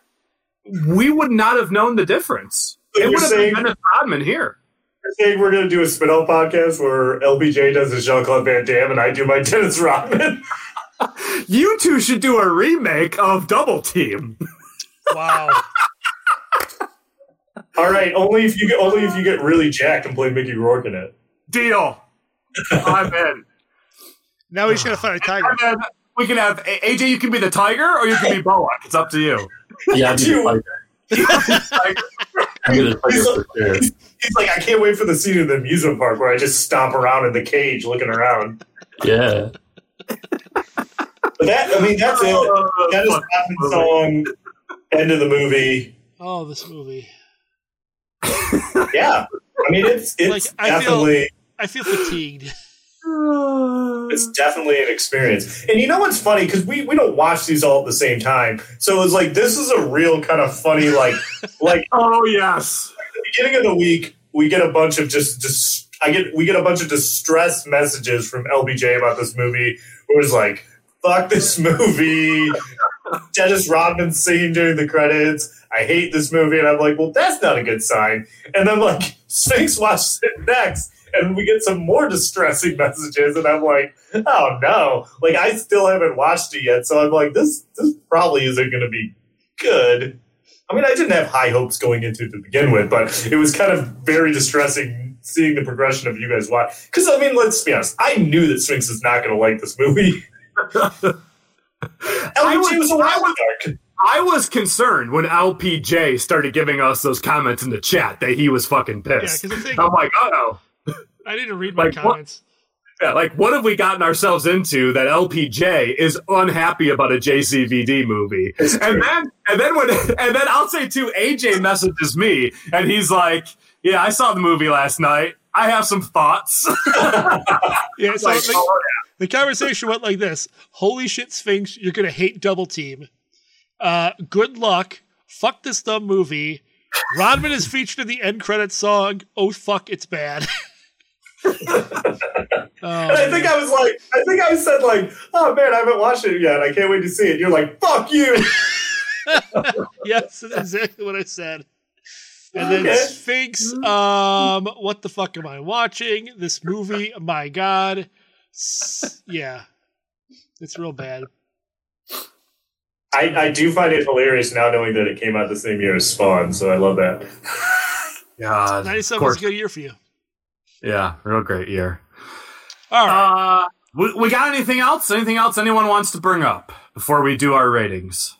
we would not have known the difference. So it you're would have saying- been Dennis Rodman here. You're saying we're going to do a spin-off podcast where LPJ does his Jean-Claude Van Damme and I do my Dennis Rodman? You two should do a remake of Double Team. Wow. All right, only if you get only if you get really jacked and play Mickey Rourke in it. Deal. I'm in. now we just got to find a tiger. We can have AJ. You can be the tiger, or you can be Boa. It's up to you. Yeah, I'd be You- the. I'm gonna tiger for sure. He's like, I can't wait for the scene in the amusement park where I just stomp around in the cage looking around. Yeah, But that, I mean, that's it. Oh, that is Rodman's song. End of the movie. Oh, this movie. Yeah, I mean, it's it's Like, I definitely. feel I feel fatigued. It's definitely an experience. And you know what's funny? Because we, we don't watch these all at the same time. So it's like, this is a real kind of funny, like, like Oh yes. the beginning of the week, we get a bunch of just, just, I get, we get a bunch of distressed messages from LPJ about this movie where it's like, fuck this movie. Dennis Rodman singing during the credits. I hate this movie. And I'm like, well, that's not a good sign. And then, like, Sphinx watches it next. And we get some more distressing messages, and I'm like, "Oh no!" Like I still haven't watched it yet, so I'm like, "This, this probably isn't going to be good." I mean, I didn't have high hopes going into it to begin with, but it was kind of very distressing seeing the progression of you guys watch. Because I mean, let's be honest, I knew that Sphinx is not going to like this movie. LPJ was a wild card. I was concerned when LPJ started giving us those comments in the chat that he was fucking pissed. Yeah, 'cause the thing- I'm like, oh I need to read my Like, what- comments. yeah, like what have we gotten ourselves into that LPJ is unhappy about a JCVD movie? And then and then when and then I'll say too, AJ messages me and he's like, Yeah, I saw the movie last night. I have some thoughts. Yeah, so Like, the, oh, the conversation went like this: "Holy shit, Sphinx, you're gonna hate Double Team. Uh, good luck. Fuck this dumb movie. Rodman is featured in the end credits song. Oh fuck, it's bad." And I think I was like, I think I said like, "Oh man, I haven't watched it yet. I can't wait to see it." You're like, "Fuck you." yes, that's exactly what I said. And then Okay. Sphinx, um, what the fuck am I watching? This movie, my god. S- Yeah. It's real bad. I, I do find it hilarious now knowing that it came out the same year as Spawn, so I love that. God, of 97 was a good year for you. Yeah, real great year. All right. Uh, we, we got anything else? Anything else anyone wants to bring up before we do our ratings?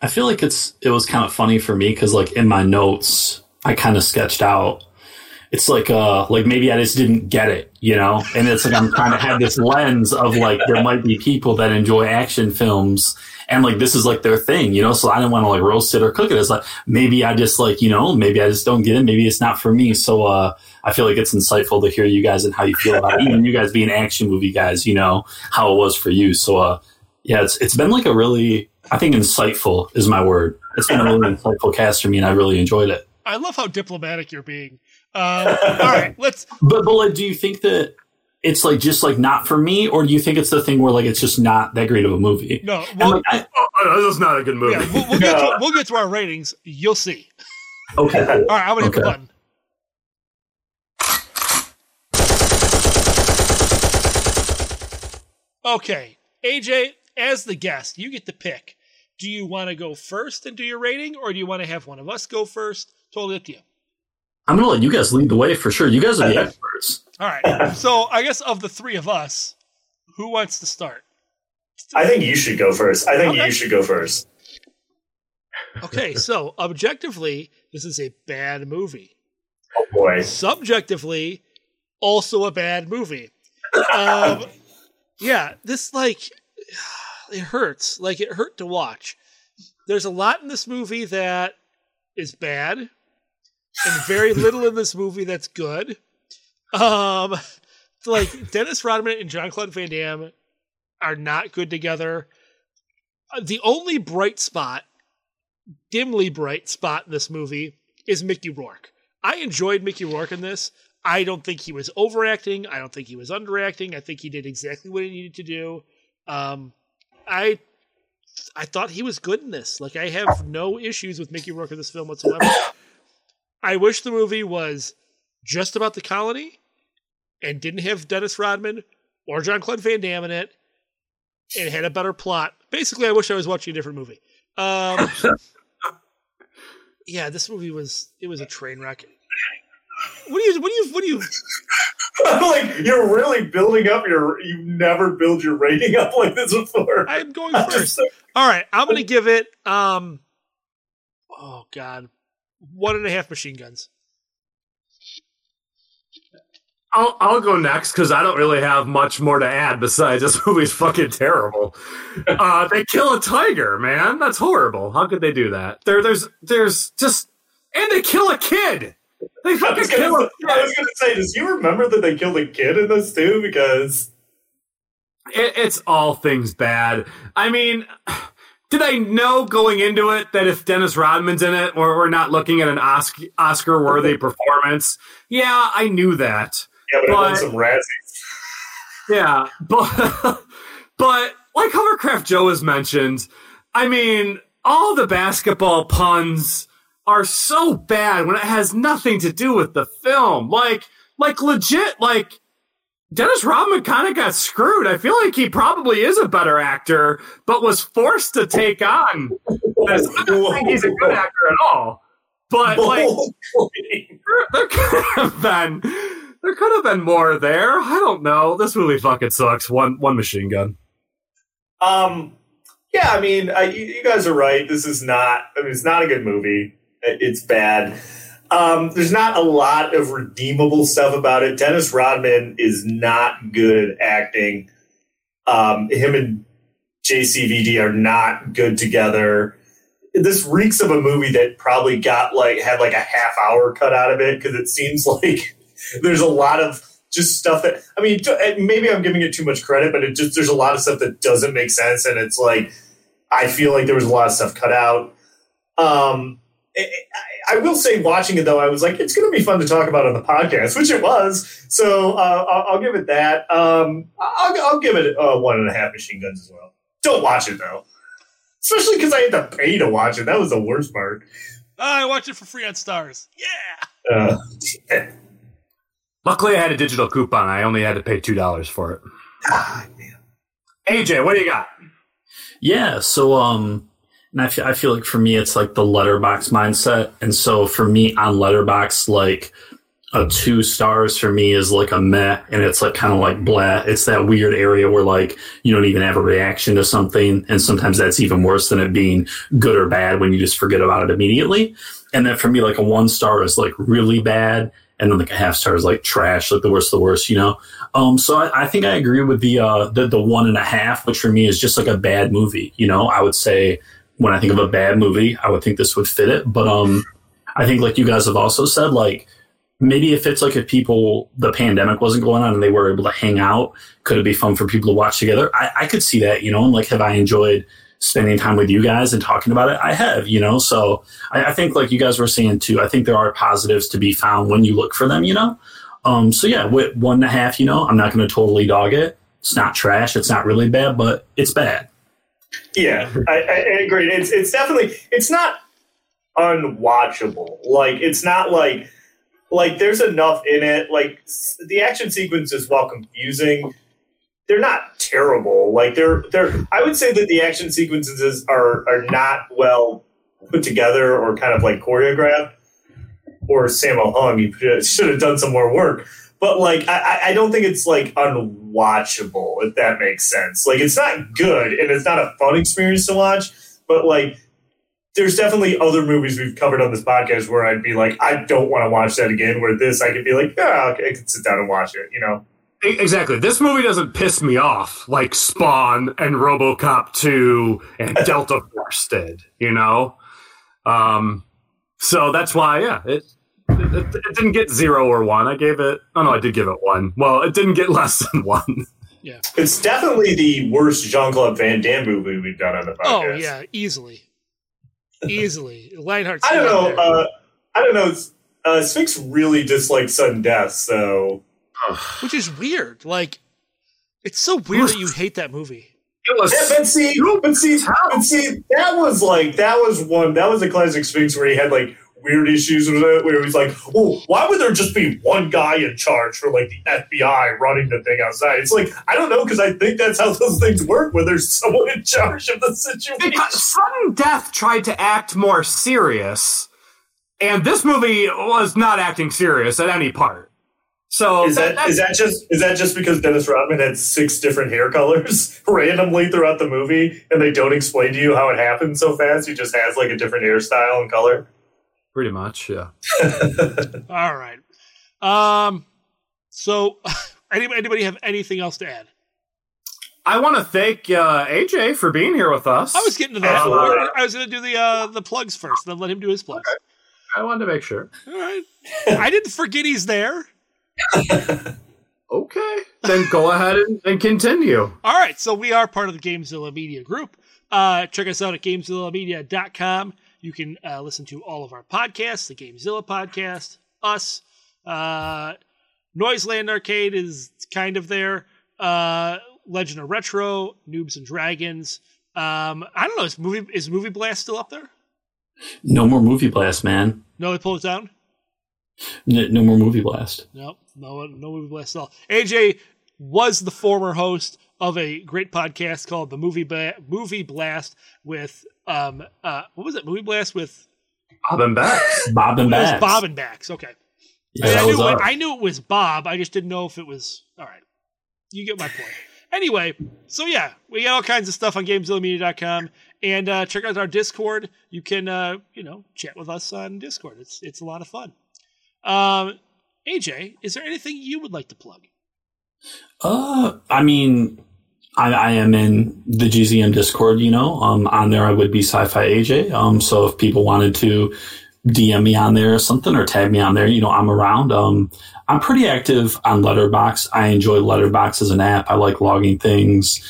I feel like it's it was kind of funny for me because like in my notes I kind of sketched out. It's like uh like maybe I just didn't get it, you know, and it's like I'm trying to have this lens of like there might be people that enjoy action films and like this is like their thing, you know. So I didn't want to like roast it or cook it. It's like maybe I just like you know maybe I just don't get it. Maybe it's not for me. So uh I feel like it's insightful to hear you guys and how you feel about it. Even you guys being action movie guys, you know how it was for you. So uh yeah, it's it's been like a really I think insightful is my word. It's been a really insightful cast for me, and I really enjoyed it. I love how diplomatic you're being. Um, all right, let's. But but like, do you think that it's like just like not for me, or do you think it's the thing where like it's just not that great of a movie? No, And, well, like, I, Oh, this is not a good movie. yeah, we'll, we'll get to, we'll get to our ratings. You'll see. okay, All right, I'm gonna hit the Okay. button. Okay, AJ, as the guest, you get to pick. Do you want to go first and do your rating, or do you want to have one of us go first? Totally up to you. I'm gonna let you guys lead the way for sure. You guys are the experts. All right. So I guess of the three of us, who wants to start? I think you should go first. I think Okay. you should go first. Okay, so objectively, this is a bad movie. Oh boy. Subjectively, also a bad movie. Um, yeah, this like it hurts. Like it hurt to watch. There's a lot in this movie that is bad, and very little in this movie that's good. Um, like Dennis Rodman and John Claude Van Damme are not good together. The only bright spot, dimly bright spot in this movie is Mickey Rourke. I enjoyed Mickey Rourke in this. I don't think he was overacting. I don't think he was underacting. I think he did exactly what he needed to do. Um, I I thought he was good in this. Like I have no issues with Mickey Rourke in this film whatsoever. I wish the movie was just about the colony and didn't have Dennis Rodman or John Claude Van Damme in it and had a better plot. Basically, I wish I was watching a different movie. Um, yeah, this movie was it was a train wreck. What do you what do you what do you like you're really building up your. You never build your rating up like this before. I'm going first. All right, I'm gonna give it um oh god. One and a half machine guns. I'll, I'll go next because I don't really have much more to add besides this movie's fucking terrible. Uh, they kill a tiger, man. That's horrible. How could they do that? There, there's, there's just, and they kill a kid. They I fucking was, kill gonna, a kid. I was gonna say, does you remember that they killed a kid in this too? Because It, it's all things bad. I mean, did I know going into it that if Dennis Rodman's in it, or we're not looking at an Oscar worthy performance? Yeah, I knew that. yeah, but, But- some Razzies. Yeah, but but like Hovercraft Joe has mentioned, I mean, all the basketball puns are so bad when it has nothing to do with the film. Like like legit like Dennis Rodman kind of got screwed. I feel like he probably is a better actor, but was forced to take on this. I don't think he's a good actor at all. But like there, could have been there could have been more there. I don't know. This movie fucking sucks. One one machine gun. Um, yeah, I mean, I, you, you guys are right. This is not. I mean, it's not a good movie. It's bad. Um, there's not a lot of redeemable stuff about it. Dennis Rodman is not good at acting. Um, him and JCVD are not good together. This reeks of a movie that probably got like had like a half hour cut out of it because it seems like there's a lot of just stuff that I mean maybe I'm giving it too much credit, but it just there's a lot of stuff that doesn't make sense, and it's like I feel like there was a lot of stuff cut out. Um, I, I will say, watching it though, I was like, it's going to be fun to talk about on the podcast, which it was. So uh, I'll, I'll give it that. Um, I'll, I'll give it uh, one and a half machine guns as well. Don't watch it though, especially because I had to pay to watch it. That was the worst part. I watched it for free on Starz. Yeah. Uh, Luckily, I had a digital coupon. I only had to pay two dollars for it. AJ, what do you got? Yeah, so um and I feel, I feel like for me it's like the Letterboxd mindset. And so for me on Letterboxd, like a two stars for me is like a meh and it's like kind of like blah. It's that weird area where like you don't even have a reaction to something. And sometimes that's even worse than it being good or bad when you just forget about it immediately. And then for me, like a one star is like really bad. And then like a half star is like trash, like the worst of the worst, you know? Um, so I, I think I agree with the, uh, the, the one and a half, which for me is just like a bad movie. You know, I would say when I think of a bad movie, I would think this would fit it. But, um, I think like you guys have also said, like, maybe if it's like if people, the pandemic wasn't going on and they were able to hang out, could it be fun for people to watch together? I, I could see that, you know, and like, have I enjoyed spending time with you guys and talking about it? I have, you know, so I, I think like you guys were saying too, I think there are positives to be found when you look for them, you know? Um, so yeah, with one and a half, you know, I'm not going to totally dog it. It's not trash. It's not really bad, but it's bad. Yeah, I, I, agree. It's it's definitely it's not unwatchable. Like it's not like like there's enough in it. Like the action sequences, while confusing, they're not terrible. Like they're they're. I would say that the action sequences are are not well put together or kind of like choreographed. Or Sammo Hung, he should have done some more work. But like, I, I- don't think it's like unwatchable. If that makes sense. Like, it's not good and it's not a fun experience to watch. But like, there's definitely other movies we've covered on this podcast where I'd be like, I don't want to watch that again. Where this, I could be like, yeah, okay, I can sit down and watch it. You know. Exactly. This movie doesn't piss me off like Spawn and RoboCop 2 and Delta Force did, you know? Um, so that's why, yeah, it, it it didn't get zero or one. I gave it, oh no, I did give it one. Well, it didn't get less than one. Yeah. It's definitely the worst Jean Claude Van Damme movie we've done on the podcast. Oh yeah, easily, easily. Lionheart's I don't know. Uh, I don't know. Uh, Sphinx really dislikes sudden death, so which is weird. Like, it's so weird that you hate that movie. It was Yeah, but see, but see, but see, that was like that was one that was a classic Sphinx where he had like weird issues with it, where he was like, "Oh, why would there just be one guy in charge for like the FBI running the thing outside?" It's like I don't know because I think that's how those things work, where there's someone in charge of the situation. Because Sudden Death tried to act more serious, and this movie was not acting serious at any part. So Is that is that just is that just because Dennis Rodman had six different hair colors randomly throughout the movie, and they don't explain to you how it happened so fast? He just has like a different hairstyle and color. Pretty much, yeah. All right. Um, So, anybody, anybody have anything else to add? I want to thank uh, AJ for being here with us. I was getting to that. Absolutely. I was going to do the uh, the plugs first, then let him do his plugs. I wanted to make sure. All right. I didn't forget he's there. Okay. Then go ahead and, and continue. All right, so we are part of the Gamezilla Media Group. Uh, check us out at GameZillaMedia.com. You can uh, listen to all of our podcasts, the Gamezilla podcast, us, uh, Noiseland Arcade is kind of there, uh, Legend of Retro, Noobs and Dragons. Um, I don't know, is movie is Movie Blast still up there? No more movie blast, man. No, they pulled it down. N- no more movie blast. No, no, no movie blast at all. AJ was the former host of a great podcast called the Movie ba- Movie Blast with um uh what was it? Movie Blast with Bob and Bax. Bob and Bax. Bob and Bax. Okay, Yeah, I, I, knew it. I knew it was Bob. I just didn't know if it was all right. You get my point. Anyway, so yeah, we got all kinds of stuff on GameZillaMedia.com and uh, check out our Discord. You can uh, you know chat with us on Discord. It's it's a lot of fun. Um, AJ, is there anything you would like to plug? Uh, I mean, I, I am in the GZM Discord. You know, um, on there I would be Sci-Fi AJ. Um, so if people wanted to DM me on there or something or tag me on there, you know, I'm around. Um, I'm pretty active on Letterboxd. I enjoy Letterboxd as an app. I like logging things.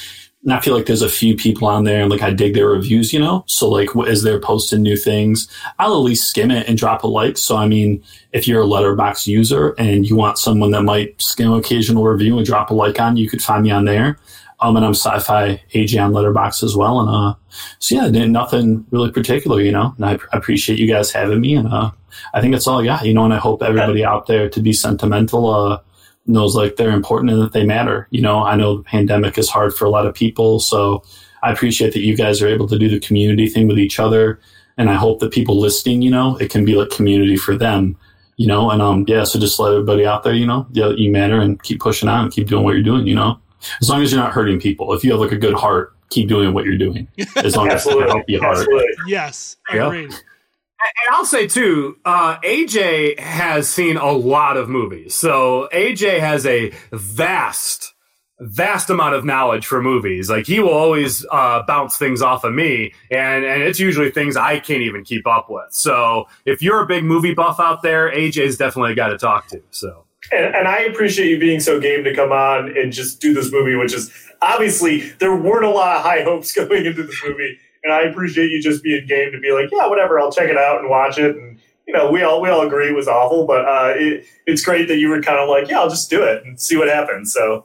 And I feel like there's a few people on there and like I dig their reviews, you know? So like as they're posting new things, I'll at least skim it and drop a like. So I mean, if you're a Letterboxd user and you want someone that might skim occasional review and drop a like on, you could find me on there. Um, and I'm sci-fi AJ on Letterboxd as well. And, uh, so yeah, nothing really particular, you know, and I, appreciate you guys having me. And, uh, I think that's all got, you know, and I hope everybody out there to be sentimental, uh, knows like they're important and that they matter. You know, I know the pandemic is hard for a lot of people, so I appreciate that you guys are able to do the community thing with each other, and I hope that people listening, you know, it can be like community for them. You know, and um, yeah. So just let everybody out there, you know, yeah, you matter, and keep pushing on, and keep doing what you're doing. You know, as long as you're not hurting people. If you have like a good heart, keep doing what you're doing. As long as it's gonna help your heart. Absolutely. Yes, Yeah. agreed. And I'll say too, uh, AJ has seen a lot of movies. So AJ has a vast, vast amount of knowledge for movies. Like he will always uh, bounce things off of me, and and it's usually things I can't even keep up with. So if you're a big movie buff out there, AJ's definitely a guy to talk to. So And, and I appreciate you being so game to come on and just do this movie, which is obviously there weren't a lot of high hopes going into this movie. And I appreciate you just being game to be like, yeah, whatever, I'll check it out and watch it. And you know, we all we all agree it was awful, but uh, it, it's great that you were kind of like, yeah, I'll just do it and see what happens. So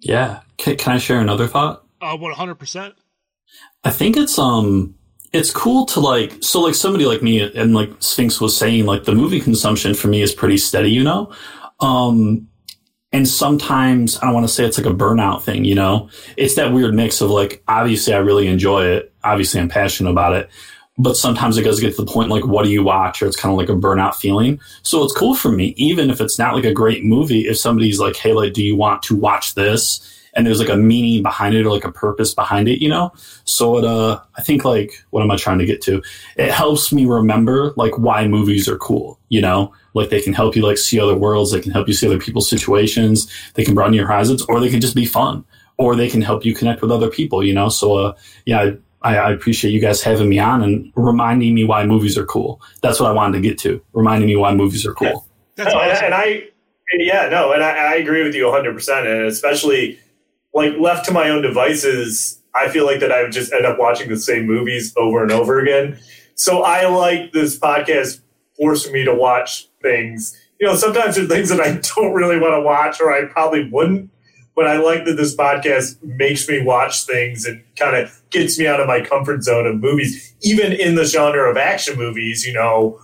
Yeah. Can, can I share another thought? Uh, one hundred percent. I think it's um it's cool to like so like somebody like me and like Sphinx was saying like the movie consumption for me is pretty steady, you know. Um and sometimes I don't want to say it's like a burnout thing, you know. It's that weird mix of like obviously I really enjoy it, obviously I'm passionate about it, but sometimes it does get to the point like what do you watch or it's kind of like a burnout feeling. So it's cool for me even if it's not like a great movie if somebody's like hey like do you want to watch this? and there's like a meaning behind it or like a purpose behind it, you know? So it, uh, I think like, what am I trying to get to? It helps me remember like why movies are cool, you know? Like they can help you like see other worlds. They can help you see other people's situations. They can broaden your horizons or they can just be fun or they can help you connect with other people, you know? So, uh, yeah, I, I appreciate you guys having me on and reminding me why movies are cool. That's what I wanted to get to. Reminding me why movies are cool. That's No, and, awesome. and I, yeah, no, and I, I agree with you 100%. And especially like left to my own devices, I feel like that I would just end up watching the same movies over and over again. So I like this podcast forcing me to watch things. You know, sometimes there's things that I don't really want to watch or I probably wouldn't. But I like that this podcast makes me watch things and kind of gets me out of my comfort zone of movies, even in the genre of action movies. You know,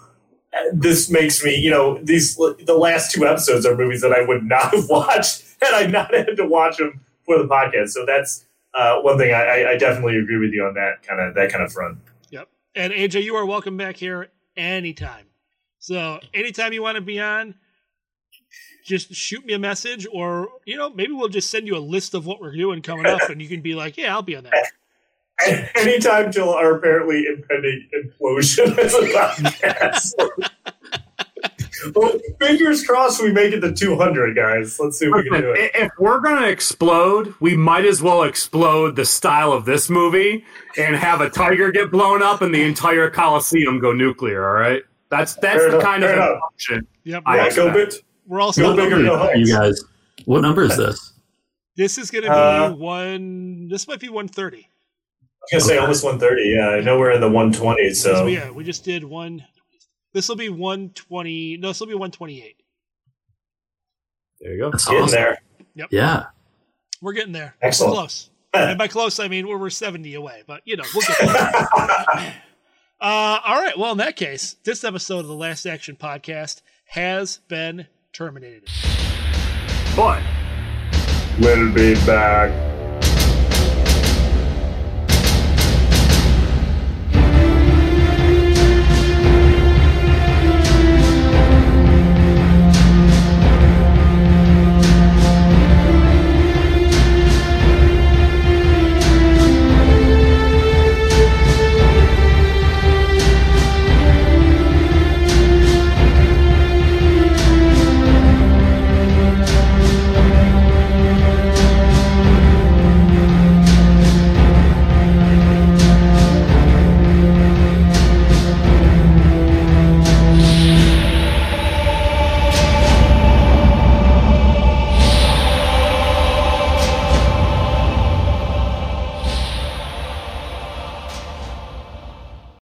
this makes me, you know, these the last two episodes are movies that I would not have watched had I not had to watch them for the podcast. So that's uh, one thing I- I definitely agree with you on that kind of that kind of front. Yep. And AJ, you are welcome back here anytime. So anytime you want to be on, just shoot me a message, or you know, maybe we'll just send you a list of what we're doing coming up, and you can be like, "Yeah, I'll be on that." Anytime till our apparently impending implosion as a podcast. Well, fingers crossed we make it to 200, guys. Let's see if we can do it. If we're gonna explode, we might as well explode the style of this movie and have a tiger get blown up and the entire Coliseum go nuclear. All right, that's that's Fair the enough, kind of option. Yep. I Yeah, go big. We're also Go bigger, go home. You guys, what number is this? This is going to be Uh, one. This might be one thirty. I was gonna say almost 130. Yeah, I know we're in the one twenty. So yeah, we just did one. This will be one twenty. No, this will be one twenty eight. There you go. That's getting awesome. there. Yep. Yeah. We're getting there. Excellent. We're close. And by close, I mean we're, we're seventy away. But you know, we'll get there. uh, all right. Well, in that case, this episode of the Last Action Podcast has been terminated. But We'll be back.